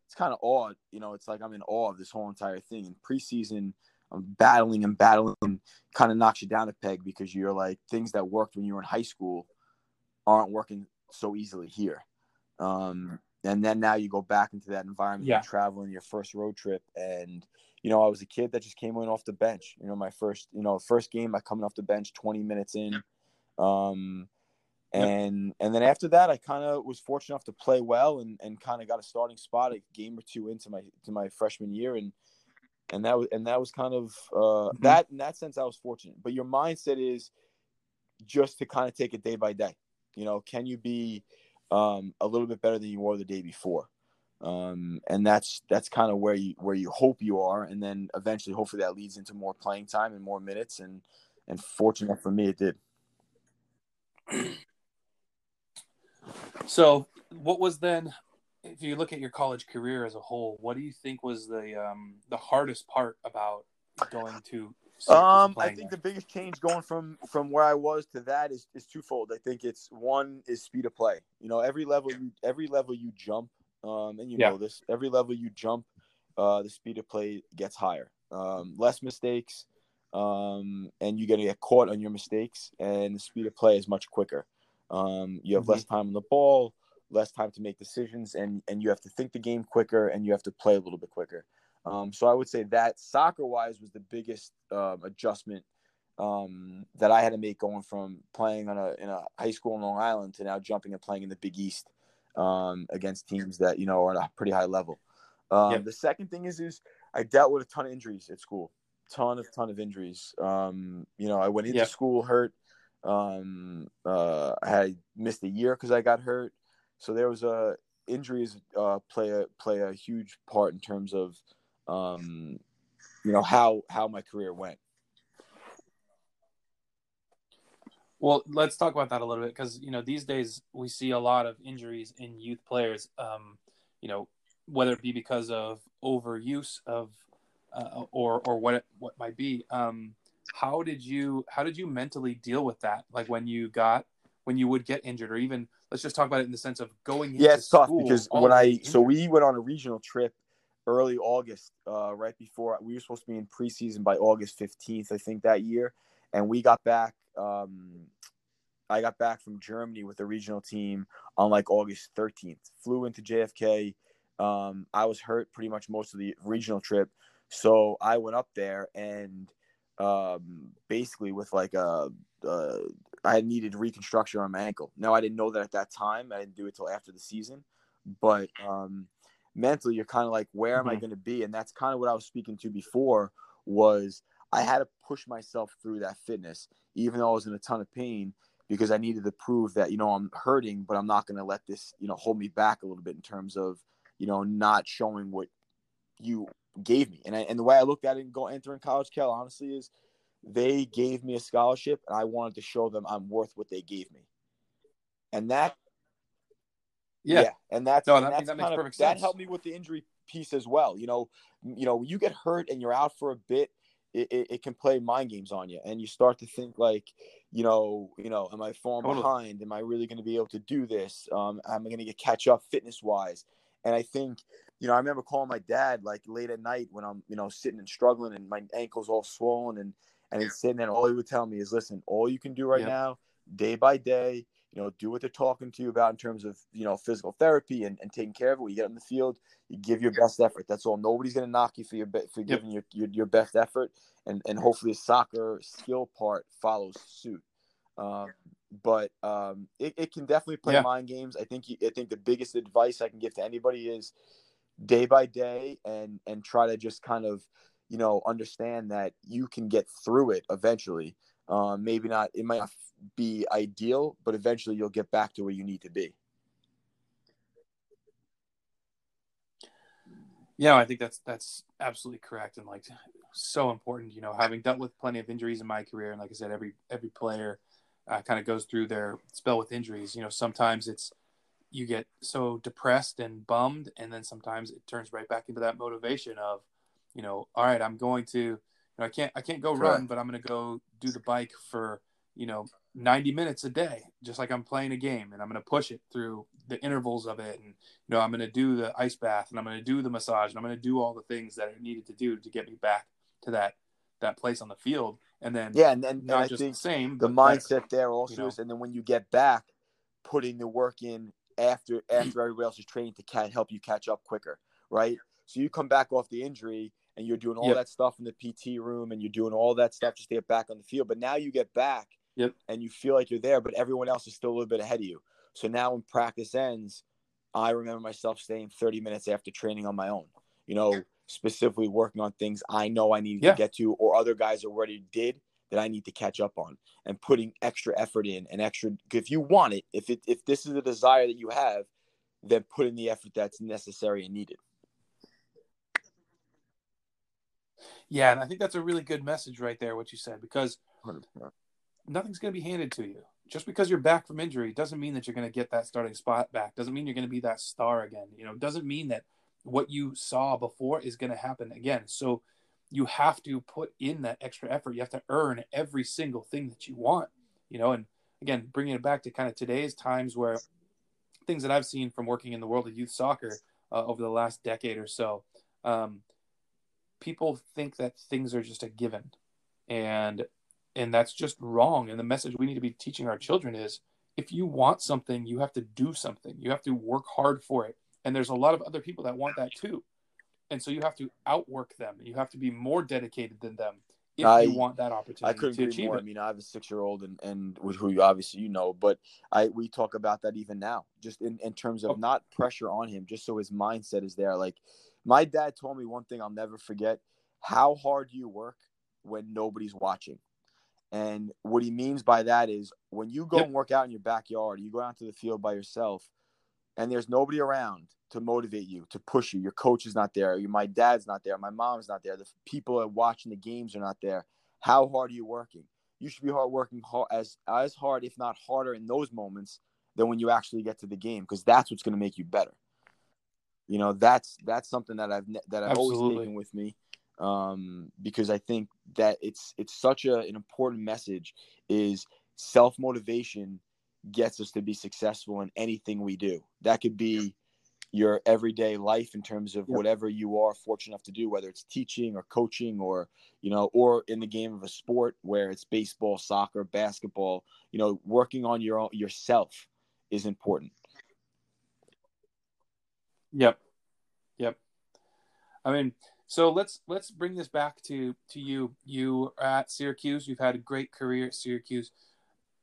it's kind of odd, You know, it's like I'm in awe of this whole entire thing. In preseason, battling and battling kind of knocks you down a peg because you're like things that worked when you were in high school aren't working so easily here. Um, and then now you go back into that environment, yeah. traveling your first road trip. And, you know, I was a kid that just came in off the bench, you know, my first, you know, first game, I coming off the bench 20 minutes in. Um, and, and then after that, I kind of was fortunate enough to play well and, and kind of got a starting spot a game or two into my, to my freshman year. And, and that was and that was kind of uh, mm-hmm. that in that sense I was fortunate. But your mindset is just to kind of take it day by day. You know, can you be um, a little bit better than you were the day before? Um, and that's that's kind of where you where you hope you are, and then eventually, hopefully, that leads into more playing time and more minutes. And and fortunate for me, it did. So, what was then if you look at your college career as a whole, what do you think was the um, the hardest part about going to? Um, I think there? the biggest change going from from where I was to that is is twofold. I think it's one is speed of play. You know, every level you every level you jump, um, and you yeah. know this. Every level you jump, uh, the speed of play gets higher. Um, less mistakes, um, and you're gonna get caught on your mistakes, and the speed of play is much quicker. Um, you have mm-hmm. less time on the ball less time to make decisions, and and you have to think the game quicker, and you have to play a little bit quicker. Um, so I would say that soccer wise was the biggest uh, adjustment um, that I had to make going from playing on a in a high school in Long Island to now jumping and playing in the Big East um, against teams that you know are at a pretty high level. Um, yep. The second thing is is I dealt with a ton of injuries at school, ton of ton of injuries. Um, you know, I went into yep. school hurt. Um, uh, I had missed a year because I got hurt. So there was a injuries uh, play a play a huge part in terms of um, you know how how my career went. Well, let's talk about that a little bit because you know these days we see a lot of injuries in youth players. Um, you know, whether it be because of overuse of uh, or or what it, what might be. Um, how did you how did you mentally deal with that? Like when you got when you would get injured, or even let's just talk about it in the sense of going. Yeah, it's tough because when I so we went on a regional trip early August, uh, right before we were supposed to be in preseason by August fifteenth, I think that year, and we got back. Um, I got back from Germany with the regional team on like August 13th. Flew into JFK. Um, I was hurt pretty much most of the regional trip, so I went up there and um, basically with like a, uh, I needed reconstruction on my ankle. Now I didn't know that at that time. I didn't do it till after the season, but um, mentally you're kind of like, where am mm-hmm. I going to be? And that's kind of what I was speaking to before. Was I had to push myself through that fitness, even though I was in a ton of pain, because I needed to prove that you know I'm hurting, but I'm not going to let this you know hold me back a little bit in terms of you know not showing what you gave me. And I, and the way I looked at it and go entering college, Cal, honestly, is they gave me a scholarship, and I wanted to show them I'm worth what they gave me. And that, yeah, yeah and that's, no, and that, that's that kind of, that helped me with the injury piece as well. You know, you know, you get hurt and you're out for a bit. It, it, it, can play mind games on you, and you start to think like, you know, you know, am I falling totally. behind? Am I really going to be able to do this? Um, am I going to get catch up fitness wise? And I think you know, I remember calling my dad like late at night when I'm, you know, sitting and struggling and my ankle's all swollen and and he's sitting there and all he would tell me is, listen, all you can do right yep. now, day by day, you know, do what they're talking to you about in terms of, you know, physical therapy and, and taking care of it. When you get on the field, you give your best effort. That's all. Nobody's gonna knock you for your for yep. giving your, your, your best effort and and hopefully the soccer skill part follows suit. Um, but um, it, it can definitely play yeah. mind games. I think I think the biggest advice I can give to anybody is day by day and and try to just kind of you know understand that you can get through it eventually. Um, maybe not it might not be ideal but eventually you'll get back to where you need to be. Yeah i think that's that's absolutely correct and like so important you know having dealt with plenty of injuries in my career and like i said every every player uh, kind of goes through their spell with injuries. You know sometimes it's you get so depressed and bummed and then sometimes it turns right back into that motivation of you know all right i'm going to you know i can't i can't go run but i'm going to go do the bike for you know 90 minutes a day just like i'm playing a game and i'm going to push it through the intervals of it and you know i'm going to do the ice bath and i'm going to do the massage and i'm going to do all the things that are needed to do to get me back to that that place on the field and then yeah and then not and just the same the mindset better, there also you know? is and then when you get back putting the work in after after everybody else is trained to can help you catch up quicker, right? So you come back off the injury and you're doing all yep. that stuff in the PT room and you're doing all that stuff just to get back on the field. But now you get back yep. and you feel like you're there, but everyone else is still a little bit ahead of you. So now when practice ends, I remember myself staying 30 minutes after training on my own, you know, specifically working on things I know I needed yeah. to get to or other guys already did that I need to catch up on and putting extra effort in and extra if you want it, if it if this is a desire that you have, then put in the effort that's necessary and needed. Yeah, and I think that's a really good message right there, what you said, because 100%. nothing's going to be handed to you. Just because you're back from injury doesn't mean that you're going to get that starting spot back. Doesn't mean you're going to be that star again. You know, doesn't mean that what you saw before is going to happen again. So you have to put in that extra effort. You have to earn every single thing that you want, you know. And again, bringing it back to kind of today's times where things that I've seen from working in the world of youth soccer uh, over the last decade or so, um, people think that things are just a given, and and that's just wrong. And the message we need to be teaching our children is: if you want something, you have to do something. You have to work hard for it. And there's a lot of other people that want that too and so you have to outwork them. You have to be more dedicated than them if I, you want that opportunity. I couldn't to agree more. It. I mean, I have a six-year-old, and and with who you obviously you know, but I we talk about that even now, just in in terms of not pressure on him, just so his mindset is there. Like my dad told me one thing I'll never forget: how hard you work when nobody's watching. And what he means by that is when you go yep. and work out in your backyard, you go out to the field by yourself, and there's nobody around to motivate you, to push you. Your coach is not there. my dad's not there. My mom's not there. The people are watching the games are not there. How hard are you working? You should be hard working hard, as as hard, if not harder, in those moments than when you actually get to the game, because that's what's going to make you better. You know, that's that's something that I've that I've Absolutely. always taken with me. um, because I think that it's it's such a, an important message. Is self motivation gets us to be successful in anything we do. That could be your everyday life in terms of whatever you are fortunate enough to do whether it's teaching or coaching or you know or in the game of a sport where it's baseball soccer basketball you know working on your own yourself is important yep yep i mean so let's let's bring this back to to you you are at syracuse you've had a great career at syracuse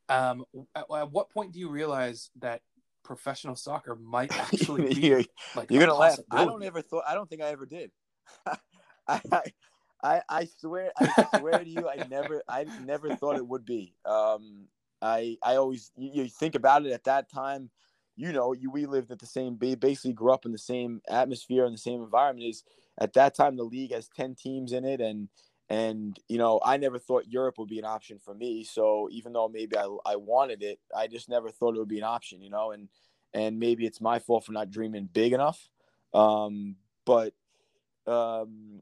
um at, at what point do you realize that professional soccer might [laughs] actually be you're, like you're gonna laugh. I don't ever thought. I don't think I ever did. [laughs] I, I I swear I swear to you, I never I never thought it would be. Um, I I always you, you think about it at that time. You know, you we lived at the same basically grew up in the same atmosphere and the same environment. Is at that time the league has ten teams in it, and and you know I never thought Europe would be an option for me. So even though maybe I I wanted it, I just never thought it would be an option. You know, and and maybe it's my fault for not dreaming big enough. Um, but um,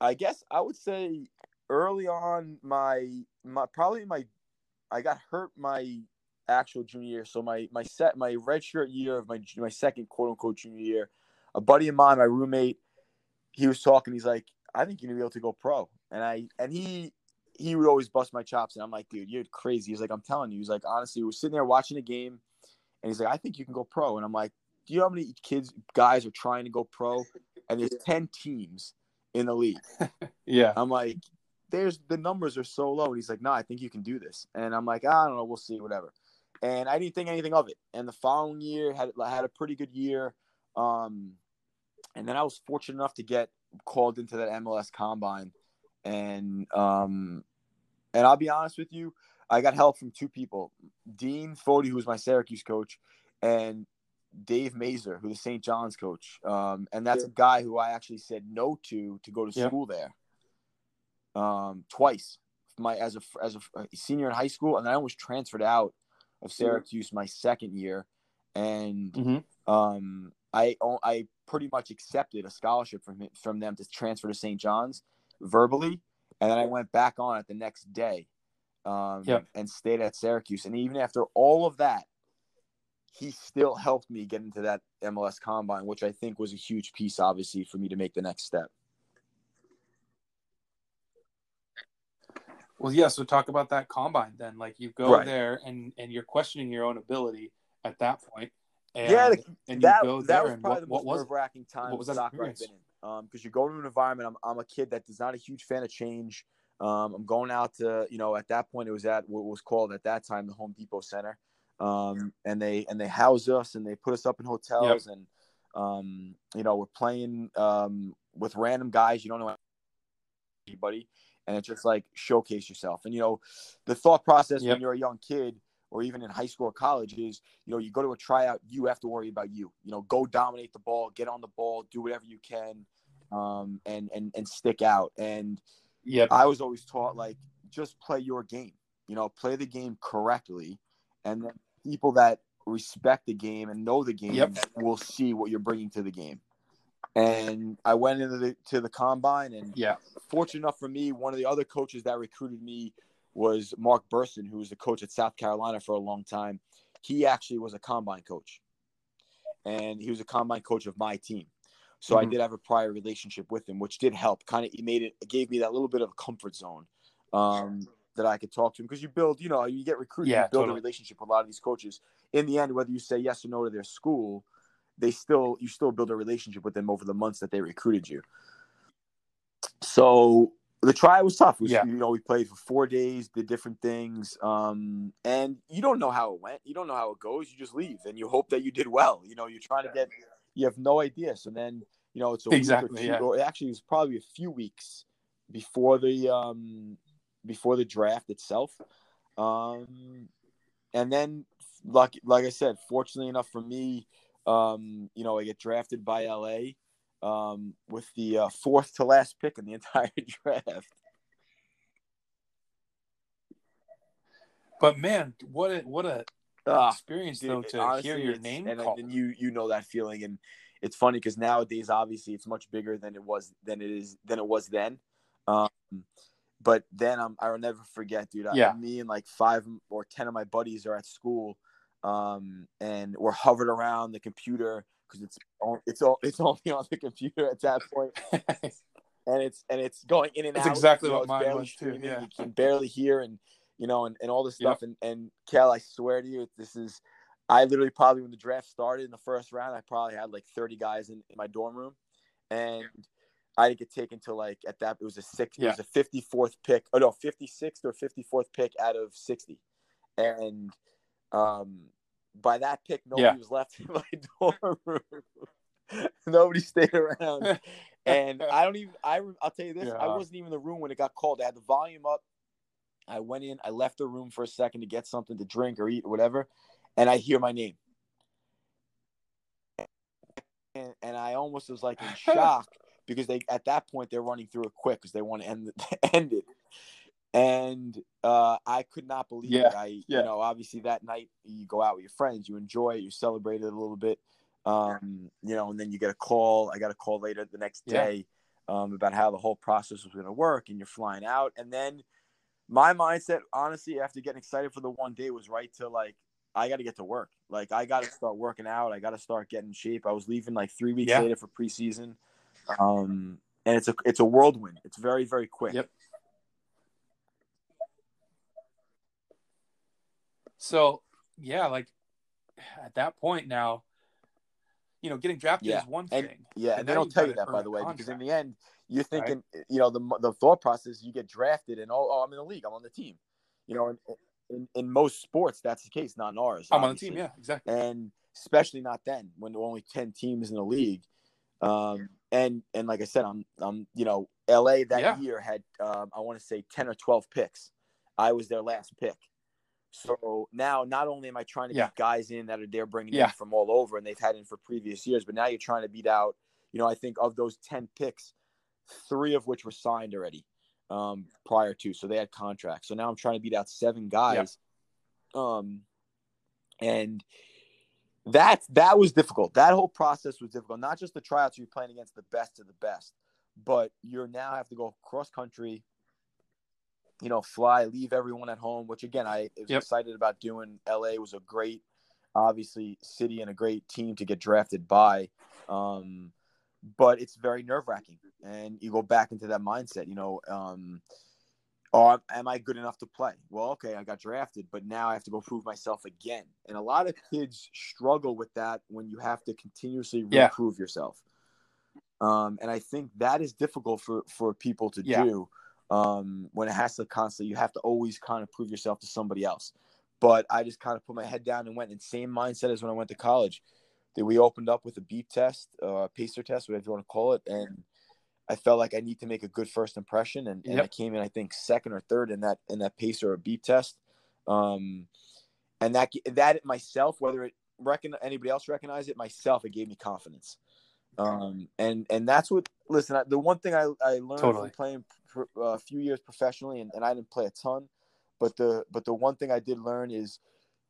I guess I would say early on my my probably my I got hurt my actual junior year. So my my set my redshirt year of my my second quote unquote junior year, a buddy of mine, my roommate, he was talking. He's like, I think you're gonna be able to go pro, and I and he he would always bust my chops, and I'm like, dude, you're crazy. He's like, I'm telling you. He's like, honestly, we're sitting there watching a game, and he's like, I think you can go pro, and I'm like, do you know how many kids guys are trying to go pro, and there's [laughs] ten teams in the league. [laughs] yeah I'm like, there's the numbers are so low. And he's like, no, I think you can do this. And I'm like, I don't know, we'll see, whatever. And I didn't think anything of it. And the following year had had a pretty good year. Um, and then I was fortunate enough to get called into that MLS combine. And um, and I'll be honest with you, I got help from two people, Dean Foti, who was my Syracuse coach, and Dave Masur, who's the St. John's coach, um, and that's a guy who I actually said no to to go to Yeah. school there, um, twice. My as a as a senior in high school, and then I almost transferred out of Syracuse my second year, and Mhm. um, I I pretty much accepted a scholarship from from them to transfer to St. John's verbally, and then I went back on it the next day, um, Yep. and stayed at Syracuse. And even after all of that, he still helped me get into that MLS combine, which I think was a huge piece, obviously, for me to make the next step. Well, yeah. So talk about that combine then. Like you go Right. there and and you're questioning your own ability at that point. And, Yeah, the- and that you go that there was and probably what, the most nerve wracking time what was that soccer I've been in. Because you go to an environment, I'm, I'm a kid that is not a huge fan of change. Um, I'm going out to, you know, at that point it was at what was called at that time the Home Depot Center, um, and they and they house us and they put us up in hotels and, um, you know, we're playing um, with random guys you don't know anybody, and it's just like showcase yourself. And you know, the thought process Yep. when you're a young kid or even in high school or college is, you know, you go to a tryout, you have to worry about you. You know, go dominate the ball, get on the ball, do whatever you can, um, and and and stick out. And yeah, I was always taught like just play your game. You know, play the game correctly, and then people that respect the game and know the game Yep. will see what you're bringing to the game. And I went into the to the combine, and Yeah. fortunate enough for me, one of the other coaches that recruited me was Mark Berson, who was the coach at South Carolina for a long time. He actually was a combine coach, and he was a combine coach of my team. So I Mhm. did have a prior relationship with him, which did help. Kind of, he made it, it gave me that little bit of a comfort zone um, that I could talk to him because you build, you know, you get recruited, Yeah, you build totally. a relationship with a lot of these coaches. In the end, whether you say yes or no to their school, they still you still build a relationship with them over the months that they recruited you. So the try was tough. Yeah. You know, we played for four days, did different things, um, and you don't know how it went. You don't know how it goes. You just leave, and you hope that you did well. You know, you're trying to get. You have no idea. So then, you know, it's a Exactly, week or two, yeah. or actually, it was probably a few weeks before the um, before the draft itself, um, and then, like like I said, fortunately enough for me, um, you know, I get drafted by LA um, with the uh, fourth to last pick in the [laughs] entire draft. But man, what a what a Ah, experience dude, though to honestly, hear your name and, called. and you you know that feeling, and it's funny because nowadays, obviously, it's much bigger than it was than it is than it was then. Um, but then I'm, I'll never forget, dude. I, Yeah. me and like five or ten of my buddies are at school, um, and we're hovered around the computer because it's all, it's all it's only [laughs] on the computer at that point, [laughs] and it's and it's going in and That's out. exactly you know, what mine was too, yeah. you can barely hear, and you know, and, and all this Yep. stuff. And and Kel, I swear to you, this is. I literally probably when the draft started in the first round, I probably had like 30 guys in, in my dorm room, and I didn't get taken till like at that it was a six, Yeah. it was a 54th pick, oh no, 56th or 54th pick out of 60, and um, by that pick, nobody Yeah. was left [laughs] in my dorm room. nobody stayed around, [laughs] and I don't even. I I'll tell you this, I wasn't even in the room when it got called. I had the volume up. I went in. I left the room for a second to get something to drink or eat or whatever, and I hear my name, and, and I almost was like in [laughs] shock because they at that point they're running through it quick because they want to end end it, and uh, I could not believe Yeah, it. I yeah. you know obviously that night you go out with your friends, you enjoy it, you celebrate it a little bit, um, you know, and then you get a call. I got a call later the next Yeah. day um, about how the whole process was going to work, and you're flying out, and then my mindset, honestly, after getting excited for the one day, was right to like I got to get to work. Like I got to start working out. I got to start getting in shape. I was leaving like three weeks Yeah. later for preseason, um, and it's a it's a whirlwind. It's very very quick. Yep. So yeah, like at that point now, you know, getting drafted Yeah, is one and- thing. Yeah, And and they don't tell you that by the way, because in the end, you're thinking, you know, the the thought process, you get drafted, and oh, oh, I'm in the league, I'm on the team. You know, in, in, in most sports, that's the case, not in ours. I'm on the team, yeah, exactly. and especially not then when there were only 10 teams in the league um and and like i said i'm i'm you know la that Yeah. year had um i want to say 10 or 12 picks i was their last pick so now not only am i trying to Yeah. get guys in that are they're bringing Yeah. in from all over and they've had in for previous years but now you're trying to beat out you know i think of those 10 picks three of which were signed already um prior to so they had contracts so now i'm trying to beat out seven guys um and that that was difficult. That whole process was difficult. Not just the tryouts, you're playing against the best of the best, but you're now have to go cross country. You know, fly, leave everyone at home, which again I was Yep. excited about doing. LA was a great, obviously, city and a great team to get drafted by. Um, but it's very nerve wracking, and you go back into that mindset. You know, um, oh, am I good enough to play? Well, okay, I got drafted, but now I have to go prove myself again. And a lot of kids struggle with that when you have to continuously Yeah. reprove yourself. Um, and I think that is difficult for for people to Yeah. do um, when it has to constantly. You have to always kind of prove yourself to somebody else. But I just kind of put my head down and went in same mindset as when I went to college. That we opened up with a beep test, uh, pacer test, whatever you want to call it, and I felt like I need to make a good first impression, and, and Yep. I came in I think second or third in that in that pacer or beep test, um, and that that myself, whether it recon anybody else recognize it, myself, it gave me confidence, um, and and that's what listen. I, the one thing I I learned Totally. from playing Uh, a few years professionally, and, and I didn't play a ton, but the but the one thing I did learn is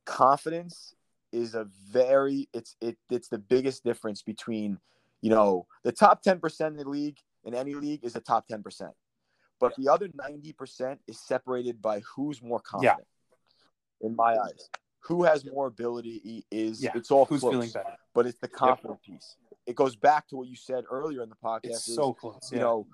confidence is a very it's it it's the biggest difference between you know the top 10% in the league in any league is the top 10% but the other 90% is separated by who's more confident yeah. in my eyes who has more ability is Yeah, it's all Who's close, feeling better? but it's the confident piece it goes back to what you said earlier in the podcast It's is, so close. you yeah. know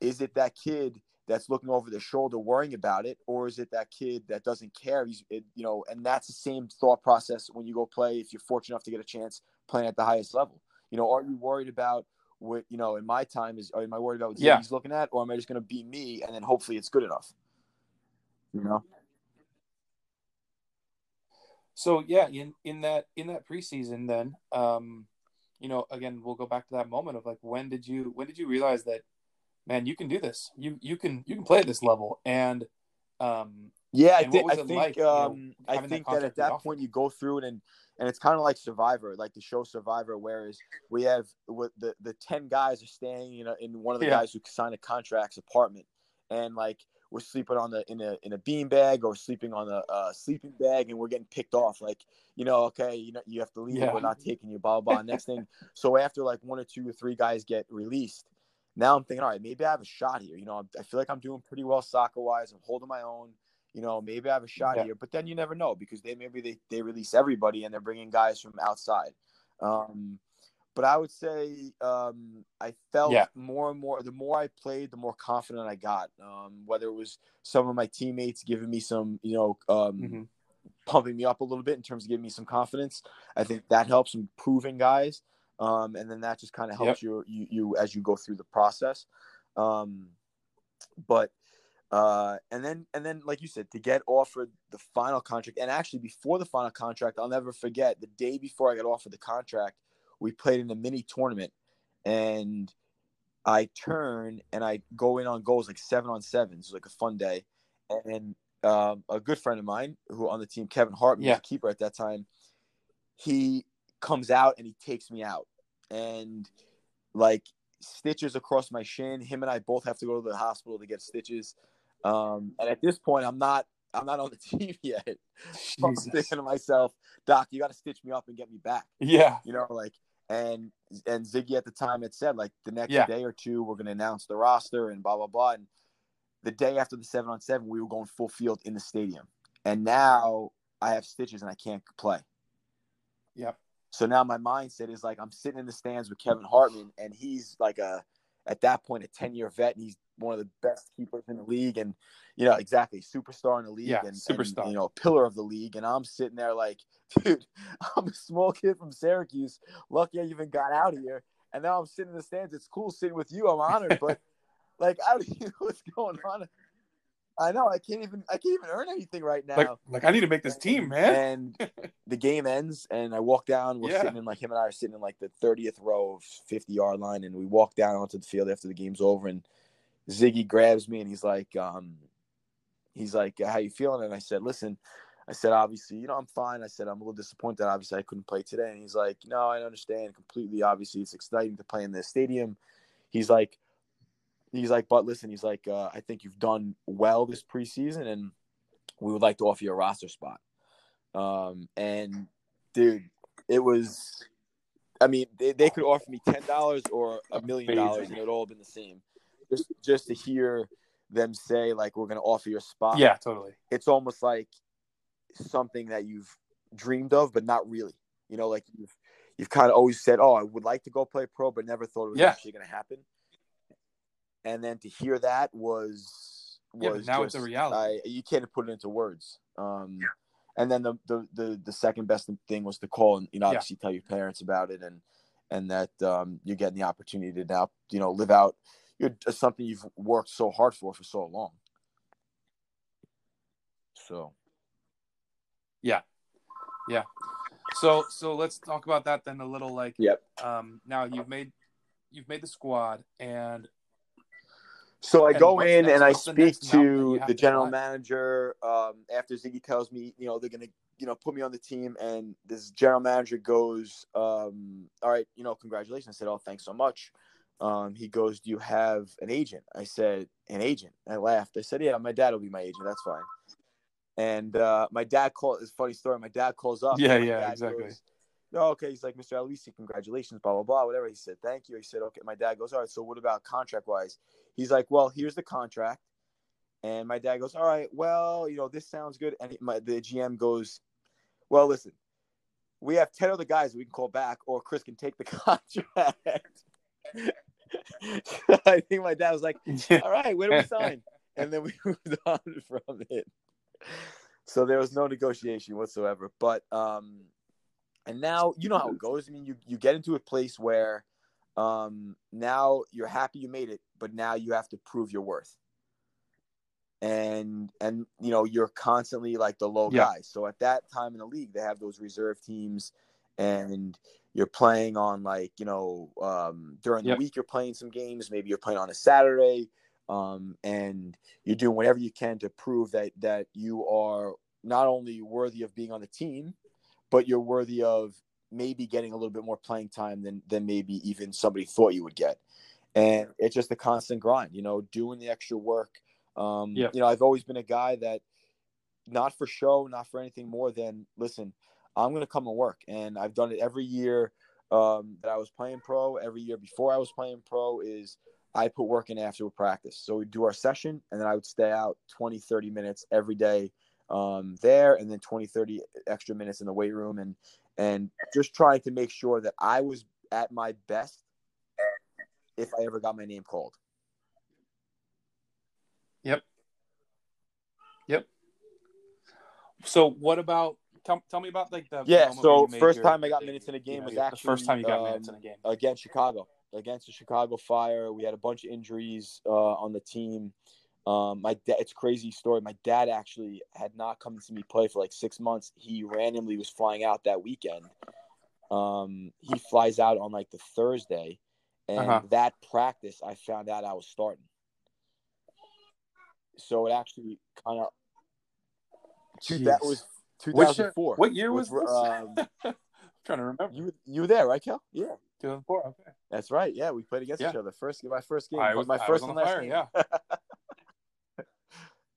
is it that kid that's looking over their shoulder worrying about it or is it that kid that doesn't care? He's it, you know and that's the same thought process when you go play if you're fortunate enough to get a chance playing at the highest level. You know are you worried about what you know in my time is am i worried about what Yeah. he's looking at or am i just going to be me and then hopefully it's good enough? You know? So yeah, in in that in that preseason, then, um, you know, again, we'll go back to that moment of like, when did you when did you realize that, man, you can do this, you you can you can play at this level, and, um, Yeah, I And what think was I it think like, you know, um I that think that, at that point you go through it and and it's kind of like Survivor, like the show Survivor, whereas we have with the the ten guys are staying you know in one of the Yeah. guys who signed a contract's apartment, and like we're sleeping on the in a in a bean bag or sleeping on a uh, sleeping bag and we're getting picked off. Like you know okay you know you have to leave Yeah. we're not taking you blah blah blah next thing. So after like one or two or three guys get released now i'm thinking all right maybe i have a shot here you know i feel like i'm doing pretty well soccer wise i'm holding my own you know maybe i have a shot Yeah. here but then you never know because they maybe they, they release everybody and they're bringing guys from outside um but I would say um, I felt Yeah. more and more. The more I played, the more confident I got. Um, whether it was some of my teammates giving me some, you know, um, Mhm. pumping me up a little bit in terms of giving me some confidence. I think that helps improving guys, um, and then that just kind of helps you, you you as you go through the process. Um, but uh, and then and then like you said, to get offered the final contract, and actually before the final contract, I'll never forget the day before I got offered the contract, we played in a mini tournament, and I turn and I go in on goals like seven on sevens, it was like a fun day, and um, a good friend of mine who on the team, Kevin Hartman, was Yeah. a keeper at that time. He comes out and he takes me out, and like stitches across my shin. Him and I both have to go to the hospital to get stitches. Um, and at this point, I'm not I'm not on the [laughs] team yet. I'm thinking to myself, Doc, you got to stitch me up and get me back. Yeah. You know, like and and Sigi at the time had said like the next Yeah. day or two we're going to announce the roster and blah blah blah. And the day after the seven on seven, we were going full field in the stadium. And now I have stitches and I can't play. Yep. So now my mindset is like I'm sitting in the stands with Kevin Hartman, and he's like a at that point a 10 year vet, and he's one of the best keepers in the league, and you know exactly superstar in the league, Yeah, and, and, superstar. you know pillar of the league, and I'm sitting there like, [laughs] dude, I'm a small kid from Syracuse, lucky I even got out of here, and now I'm sitting in the stands. It's cool sitting with you, I'm honored, but [laughs] like I don't even [laughs] know what's going on. I know I can't even I can't even earn anything right now Like, like I need to make this team, man. and [laughs] the game ends, and I walk down. We're Yeah. sitting in like him and I are sitting in like the thirtieth row of fifty yard line, and we walk down onto the field after the game's over, and Sigi grabs me and he's like, um, he's like, "How you feeling?" And I said, "Listen." I said, obviously, you know, I'm fine. I said, I'm a little disappointed. Obviously, I couldn't play today. And he's like, no, I understand completely. Obviously, it's exciting to play in this stadium. He's like, he's like, but listen, he's like, uh, I think you've done well this preseason, and we would like to offer you a roster spot. Um, and dude, it was, I mean, they, they could offer me ten dollars or a million dollars, and it would all been the same. Just just to hear them say like, we're going to offer you a spot. Yeah, totally. it's almost like something that you've dreamed of, but not really. You know, like you've you've kind of always said, "Oh, I would like to go play pro," but never thought it was Yeah. actually going to happen. And then to hear that was was Yeah, now it's a reality. I, you can't put it into words. Um, and then the, the the the second best thing was to call and you know Yeah. obviously tell your parents about it and and that um, you're getting the opportunity to now you know live out your, something you've worked so hard for for so long. So yeah, yeah. So so let's talk about that then a little. Like, Yep. um, now you've made you've made the squad, and So I And go in next? and I speak next mountain that you to the general manager um, after Sigi tells me, you know, they're gonna, you know, put me on the team, and this general manager goes, um, "All right, you know, congratulations." I said, "Oh, thanks so much." Um, he goes, "Do you have an agent?" I said, "An agent." I laughed. I said, "Yeah, my dad will be my agent. That's fine." And uh, my dad called. It's a funny story. My dad calls up. Yeah, yeah, exactly. goes, no, okay. He's like, Mr. Alisi, congratulations, blah, blah, blah, whatever. He said, thank you. He said, okay. My dad goes, all right, so what about contract wise? He's like, well, here's the contract. And my dad goes, all right, well, you know, this sounds good. And my, the GM goes, well, listen, we have 10 other guys we can call back, or Chris can take the [laughs] contract. [laughs] I think my dad was like, [laughs] all right, where do we sign? And then we moved on from it. So there was no negotiation whatsoever. But um and now you know how it goes. I mean, you you get into a place where um now you're happy you made it, but now you have to prove your worth. And and you know, you're constantly like the low Yeah. guy. So at that time in the league, they have those reserve teams and you're playing on like, you know, um during the Yep. week you're playing some games, maybe you're playing on a Saturday um, and you're doing whatever you can to prove that that you are not only worthy of being on the team, but you're worthy of maybe getting a little bit more playing time than than maybe even somebody thought you would get. And it's just a constant grind, you know, doing the extra work, Um, Yep. You know, I've always been a guy that, not for show, not for anything more than listen. I'm going to come and work, and I've done it every year um, that I was playing pro. Every year before I was playing pro is I put work in after practice. So we'd do our session, and then I would stay out 20, 30 minutes every day um, there, and then 20, 30 extra minutes in the weight room, and and just trying to make sure that I was at my best if I ever got my name called. Yep. Yep. So what about tell, tell me about like the Yeah. So first your time I got minutes in a game you know, was actually the first time you got minutes um, in a game. against Chicago, against the Chicago Fire. We had a bunch of injuries uh, on the team. Um, my dad, it's a crazy story. My dad actually had not come to see me play for like six months. He randomly was flying out that weekend. Um, he flies out on like the Thursday, and Uh-huh. that practice, I found out I was starting. So it actually kind of that Jeez. was Which, uh, 2004. what year was with, this? um, [laughs] I'm trying to remember. you you were there, right, Kel? Yeah. 2004. Okay. That's right. Yeah, we played against Yeah. each other. First, my first game, I was, my I first was on and last fire. game. Yeah. [laughs]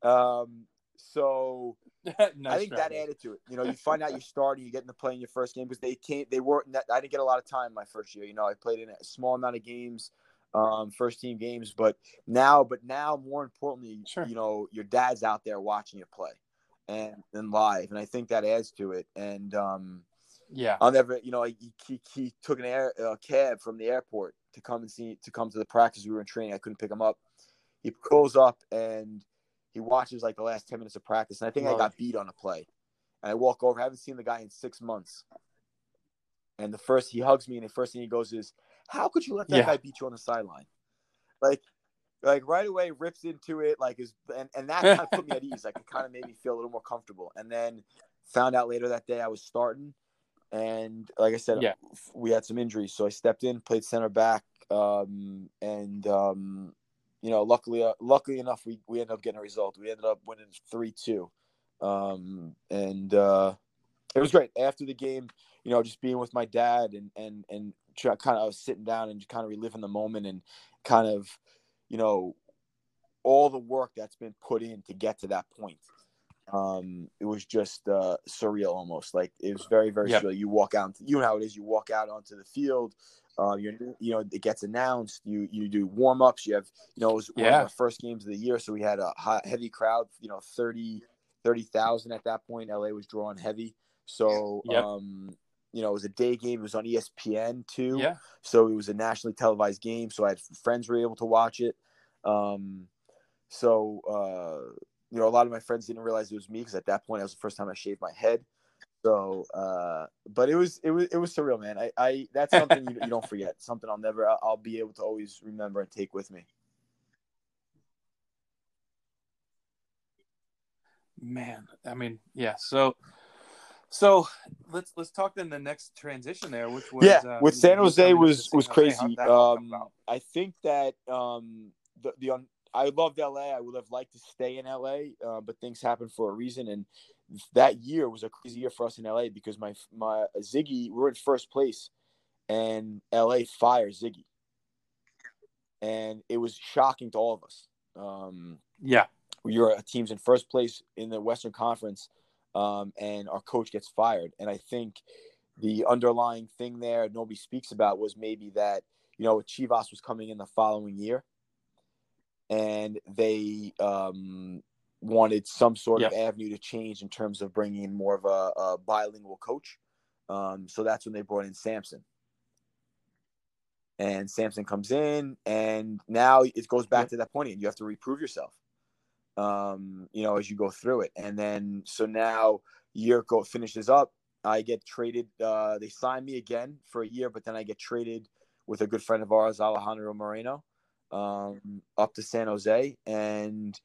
Um, so [laughs] nice I think that added to it. You know, you find out you're starting, you get in the play in your first game because they can't. They weren't. I didn't get a lot of time my first year. You know, I played in a small amount of games, um, first team games. But now, but now, more importantly, Sure. you know, your dad's out there watching you play, and and live, and I think that adds to it. And um, Yeah. I'll never, you know, he, he, he took an air a cab from the airport to come and see to come to the practice. We were in training. I couldn't pick him up. He pulls up and he watches like the last ten minutes of practice. And I think I got beat on a play. And I walk over. I haven't seen the guy in six months. And the first he hugs me, and the first thing he goes is, "How could you let that Yeah. guy beat you on the sideline?" Like, like right away rips into it. Like is and and that kind of put me at ease. Like it kind of made me feel a little more comfortable. And then found out later that day I was starting. And like I said, Yeah. we had some injuries, so I stepped in, played center back, um, and um, you know, luckily, uh, luckily enough, we, we ended up getting a result. We ended up winning three two, um, and uh, it was great. After the game, you know, just being with my dad and and and try, kind of I was sitting down and kind of reliving the moment and kind of, you know, all the work that's been put in to get to that point um it was just uh surreal almost like it was very very Yep. surreal you walk out you know how it is you walk out onto the field uh you you know it gets announced you you do warm-ups you have you know it was one Yeah. of our first games of the year so we had a high, heavy crowd you know 30 30,000 at that point LA was drawing heavy so Yep. um you know it was a day game it was on ESPN too Yeah. so it was a nationally televised game so i had friends were able to watch it um so uh you know a lot of my friends didn't realize it was me because at that point that was the first time i shaved my head. So uh but it was it was it was surreal man. I i that's something you, you don't [laughs] forget. Something i'll never I'll, I'll be able to always remember and take with me. Man, I mean, yeah. So, so let's let's talk then the next transition there, which was yeah uh, with san jose was was crazy. did that all come um i think that um the the un- I loved LA. I would have liked to stay in LA, uh, but things happened for a reason. And that year was a crazy year for us in LA because my my Sigi, we were in first place, and LA fired Sigi, and it was shocking to all of us. Um, yeah, we were a team's in first place in the Western Conference, um, and our coach gets fired. And I think the underlying thing there nobody speaks about was maybe that you know Chivas was coming in the following year, and they um, wanted some sort of avenue to change in terms of bringing in more of a, a bilingual coach. Um, so that's when they brought in Sampson. And Sampson comes in, and now it goes back Yep. to that point again. You have to reprove yourself um, you know, as you go through it. And then so now year go finishes up. I get traded. Uh, they sign me again for a year, but then I get traded with a good friend of ours, Alejandro Moreno, um, up to San Jose. And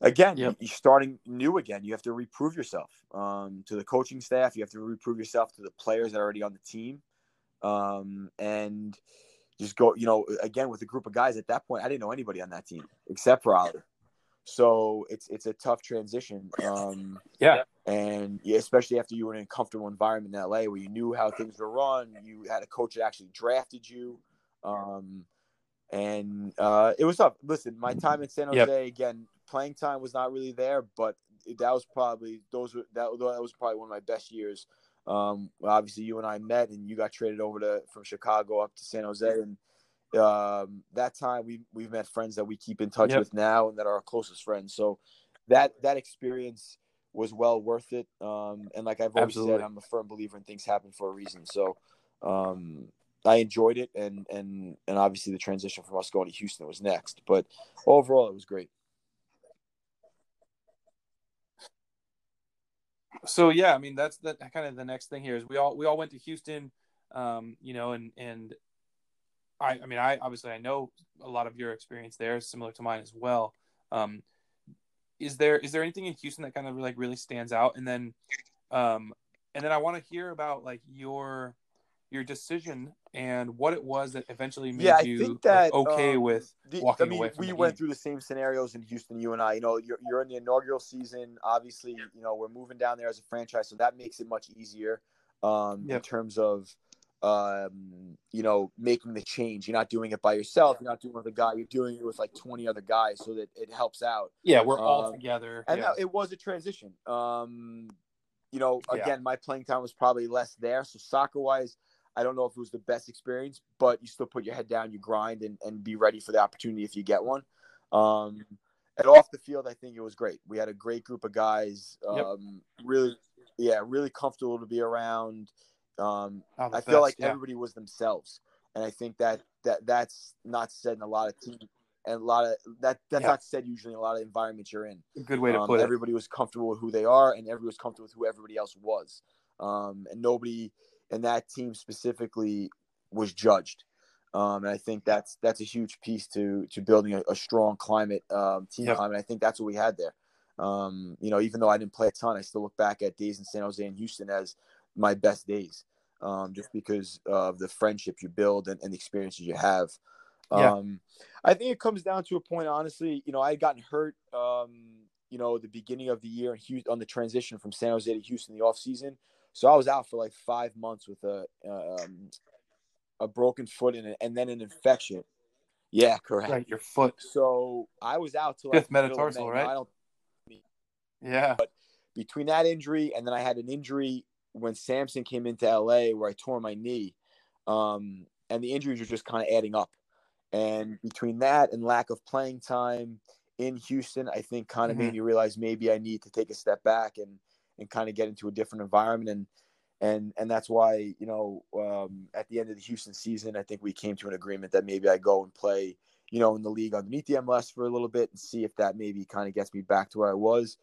again, Yep. you're starting new again. You have to reprove yourself um, to the coaching staff. You have to reprove yourself to the players that are already on the team. Um, and just go, you know, again with a group of guys at that point, I didn't know anybody on that team except for Ali. So it's it's a tough transition. Um, yeah, and especially after you were in a comfortable environment in LA where you knew how things were run, you had a coach that actually drafted you. Um, and uh, it was tough. Listen, my time in San Jose Yep. again, playing time was not really there, but that was probably those were that, that was probably one of my best years. Um, obviously, you and I met, and you got traded over to from Chicago up to San Jose, and um, that time we we've met friends that we keep in touch yep. with now, and that are our closest friends. So that that experience was well worth it. Um, and like I've always Absolutely. said, I'm a firm believer in things happen for a reason. So um, I enjoyed it, and and and obviously the transition from us going to Houston was next. But overall, it was great. So yeah, I mean that's that kind of the next thing here is we all we all went to Houston, um, you know, and and I I mean I obviously I know a lot of your experience there is similar to mine as well. Um, is there is there anything in Houston that kind of like really stands out? And then, um, and then I want to hear about like your your decision and what it was that eventually made yeah, you that, okay um, with the, walking I mean, away we went through the same scenarios in Houston, you and I. You know, you're, you're in the inaugural season. Obviously, you know, we're moving down there as a franchise, so that makes it much easier um, yep. in terms of um, you know, making the change. You're not doing it by yourself. You're not doing it with a guy. You're doing it with like 20 other guys, so that it helps out. Yeah, we're all um, together. And yeah. it was a transition. Um, you know, again, yeah. my playing time was probably less there. So soccer wise, I don't know if it was the best experience, but you still put your head down, you grind, and, and be ready for the opportunity if you get one. Um, and off the field, I think it was great. We had a great group of guys. Um, yep. Really, yeah, really comfortable to be around. Um, I best, feel like yeah. everybody was themselves, and I think that that that's not said in a lot of teams and a lot of that that's yeah. not said usually in a lot of environments you're in. A good way to um, put it. Everybody was comfortable with who they are, and everybody was comfortable with who everybody else was. Um, and nobody in that team specifically was judged. Um, and I think that's that's a huge piece to to building a, a strong climate um, team yep. climate. I think that's what we had there. Um, you know, even though I didn't play a ton, I still look back at days in San Jose and Houston as my best days, um, just because of the friendship you build and, and the experiences you have. Yeah. Um, I think it comes down to a point, honestly. You know, I had gotten hurt, um, you know, the beginning of the year in Houston, on the transition from San Jose to Houston the off season. So I was out for like five months with a um, a broken foot and, and then an infection. Yeah, correct. Right, your foot. So I was out till fifth like metatarsal, right? I don't, yeah. But between that injury and then I had an injury when Sampson came into LA where I tore my knee, um, and the injuries were just kind of adding up. And between that and lack of playing time in Houston, I think kind of mm-hmm. made me realize maybe I need to take a step back and and kind of get into a different environment and and and that's why you know um, at the end of the Houston season, I think we came to an agreement that maybe I go and play you know in the league underneath the MLS for a little bit and see if that maybe kind of gets me back to where I was.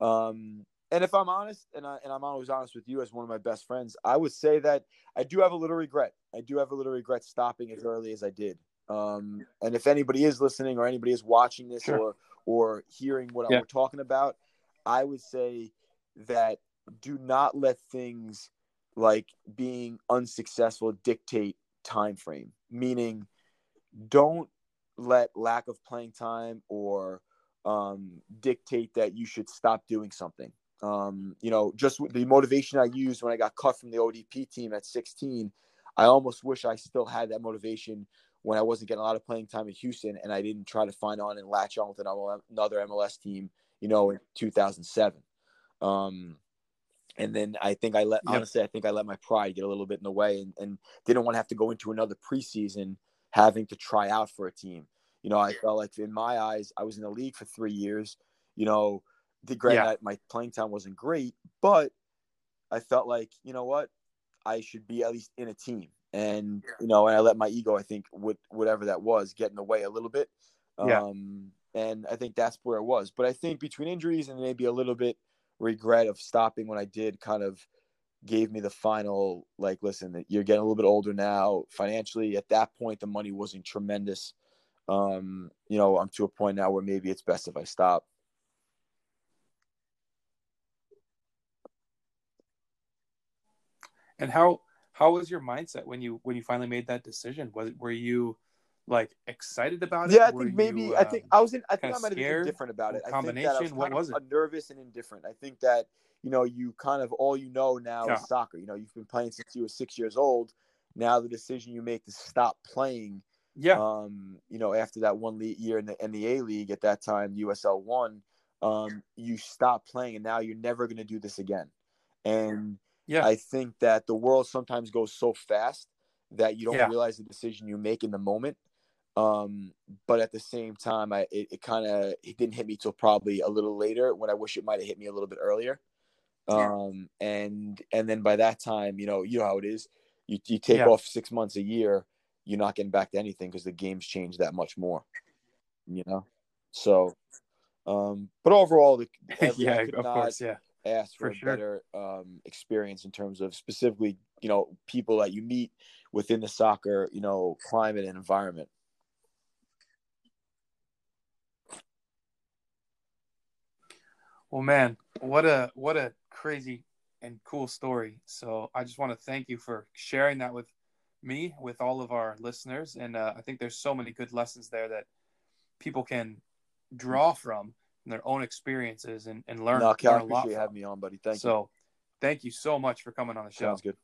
Um, and if I'm honest, and, I, and I'm always honest with you as one of my best friends, I would say that I do have a little regret. I do have a little regret stopping as early as I did. Um, and if anybody is listening or anybody is watching this sure. or or hearing what yeah. I'm talking about, I would say that do not let things like being unsuccessful dictate time frame. Meaning, don't let lack of playing time or um, dictate that you should stop doing something. Um, you know, just the motivation I used when I got cut from the ODP team at 16, I almost wish I still had that motivation when I wasn't getting a lot of playing time in Houston and I didn't try to find on and latch on with another MLS team, you know, in 2007. Um, and then I think I let, yep. honestly, I think I let my pride get a little bit in the way and, and didn't want to have to go into another preseason having to try out for a team. You know, I felt like in my eyes, I was in the league for three years, you know, the great yeah. my playing time wasn't great, but I felt like, you know what, I should be at least in a team. And, you know, and I let my ego, I think, with whatever that was, get in the way a little bit. Yeah. Um, and I think that's where it was. But I think between injuries and maybe a little bit regret of stopping when I did kind of gave me the final, like, listen, you're getting a little bit older now. Financially, at that point, the money wasn't tremendous. Um, you know, I'm to a point now where maybe it's best if I stop. And how how was your mindset when you when you finally made that decision? Was were you like excited about it? Yeah, I think maybe you, I think I was in. I think I might have been indifferent about it. Combination. I was what was it? Nervous and indifferent. I think that you know you kind of all you know now yeah. is soccer. You know you've been playing since you were six years old. Now the decision you make to stop playing Yeah. Um, you know, after that one league year in the in the A League at that time, USL one, um, you stop playing, and now you're never going to do this again. And yeah, I think that the world sometimes goes so fast that you don't Yeah. realize the decision you make in the moment. Um, but at the same time, I it, it kind of it didn't hit me till probably a little later when I wish it might have hit me a little bit earlier. Yeah. Um, and and then by that time, you know, you know how it is. You you take Yeah. off six months a year, you're not getting back to anything because the game's changed that much more. You know, so. Um, but overall, the [laughs] yeah, of course, yeah. ask for, For a sure. better um, experience in terms of specifically, you know, people that you meet within the soccer, you know, climate and environment. Well, man, what a what a crazy and cool story. So I just want to thank you for sharing that with me, with all of our listeners, and uh, I think there's so many good lessons there that people can draw from in their own experiences and, and learn, no, Cal, I learn a lot. appreciate you having me on, buddy. Thank you. so, thank you so much for coming on the show. Sounds good.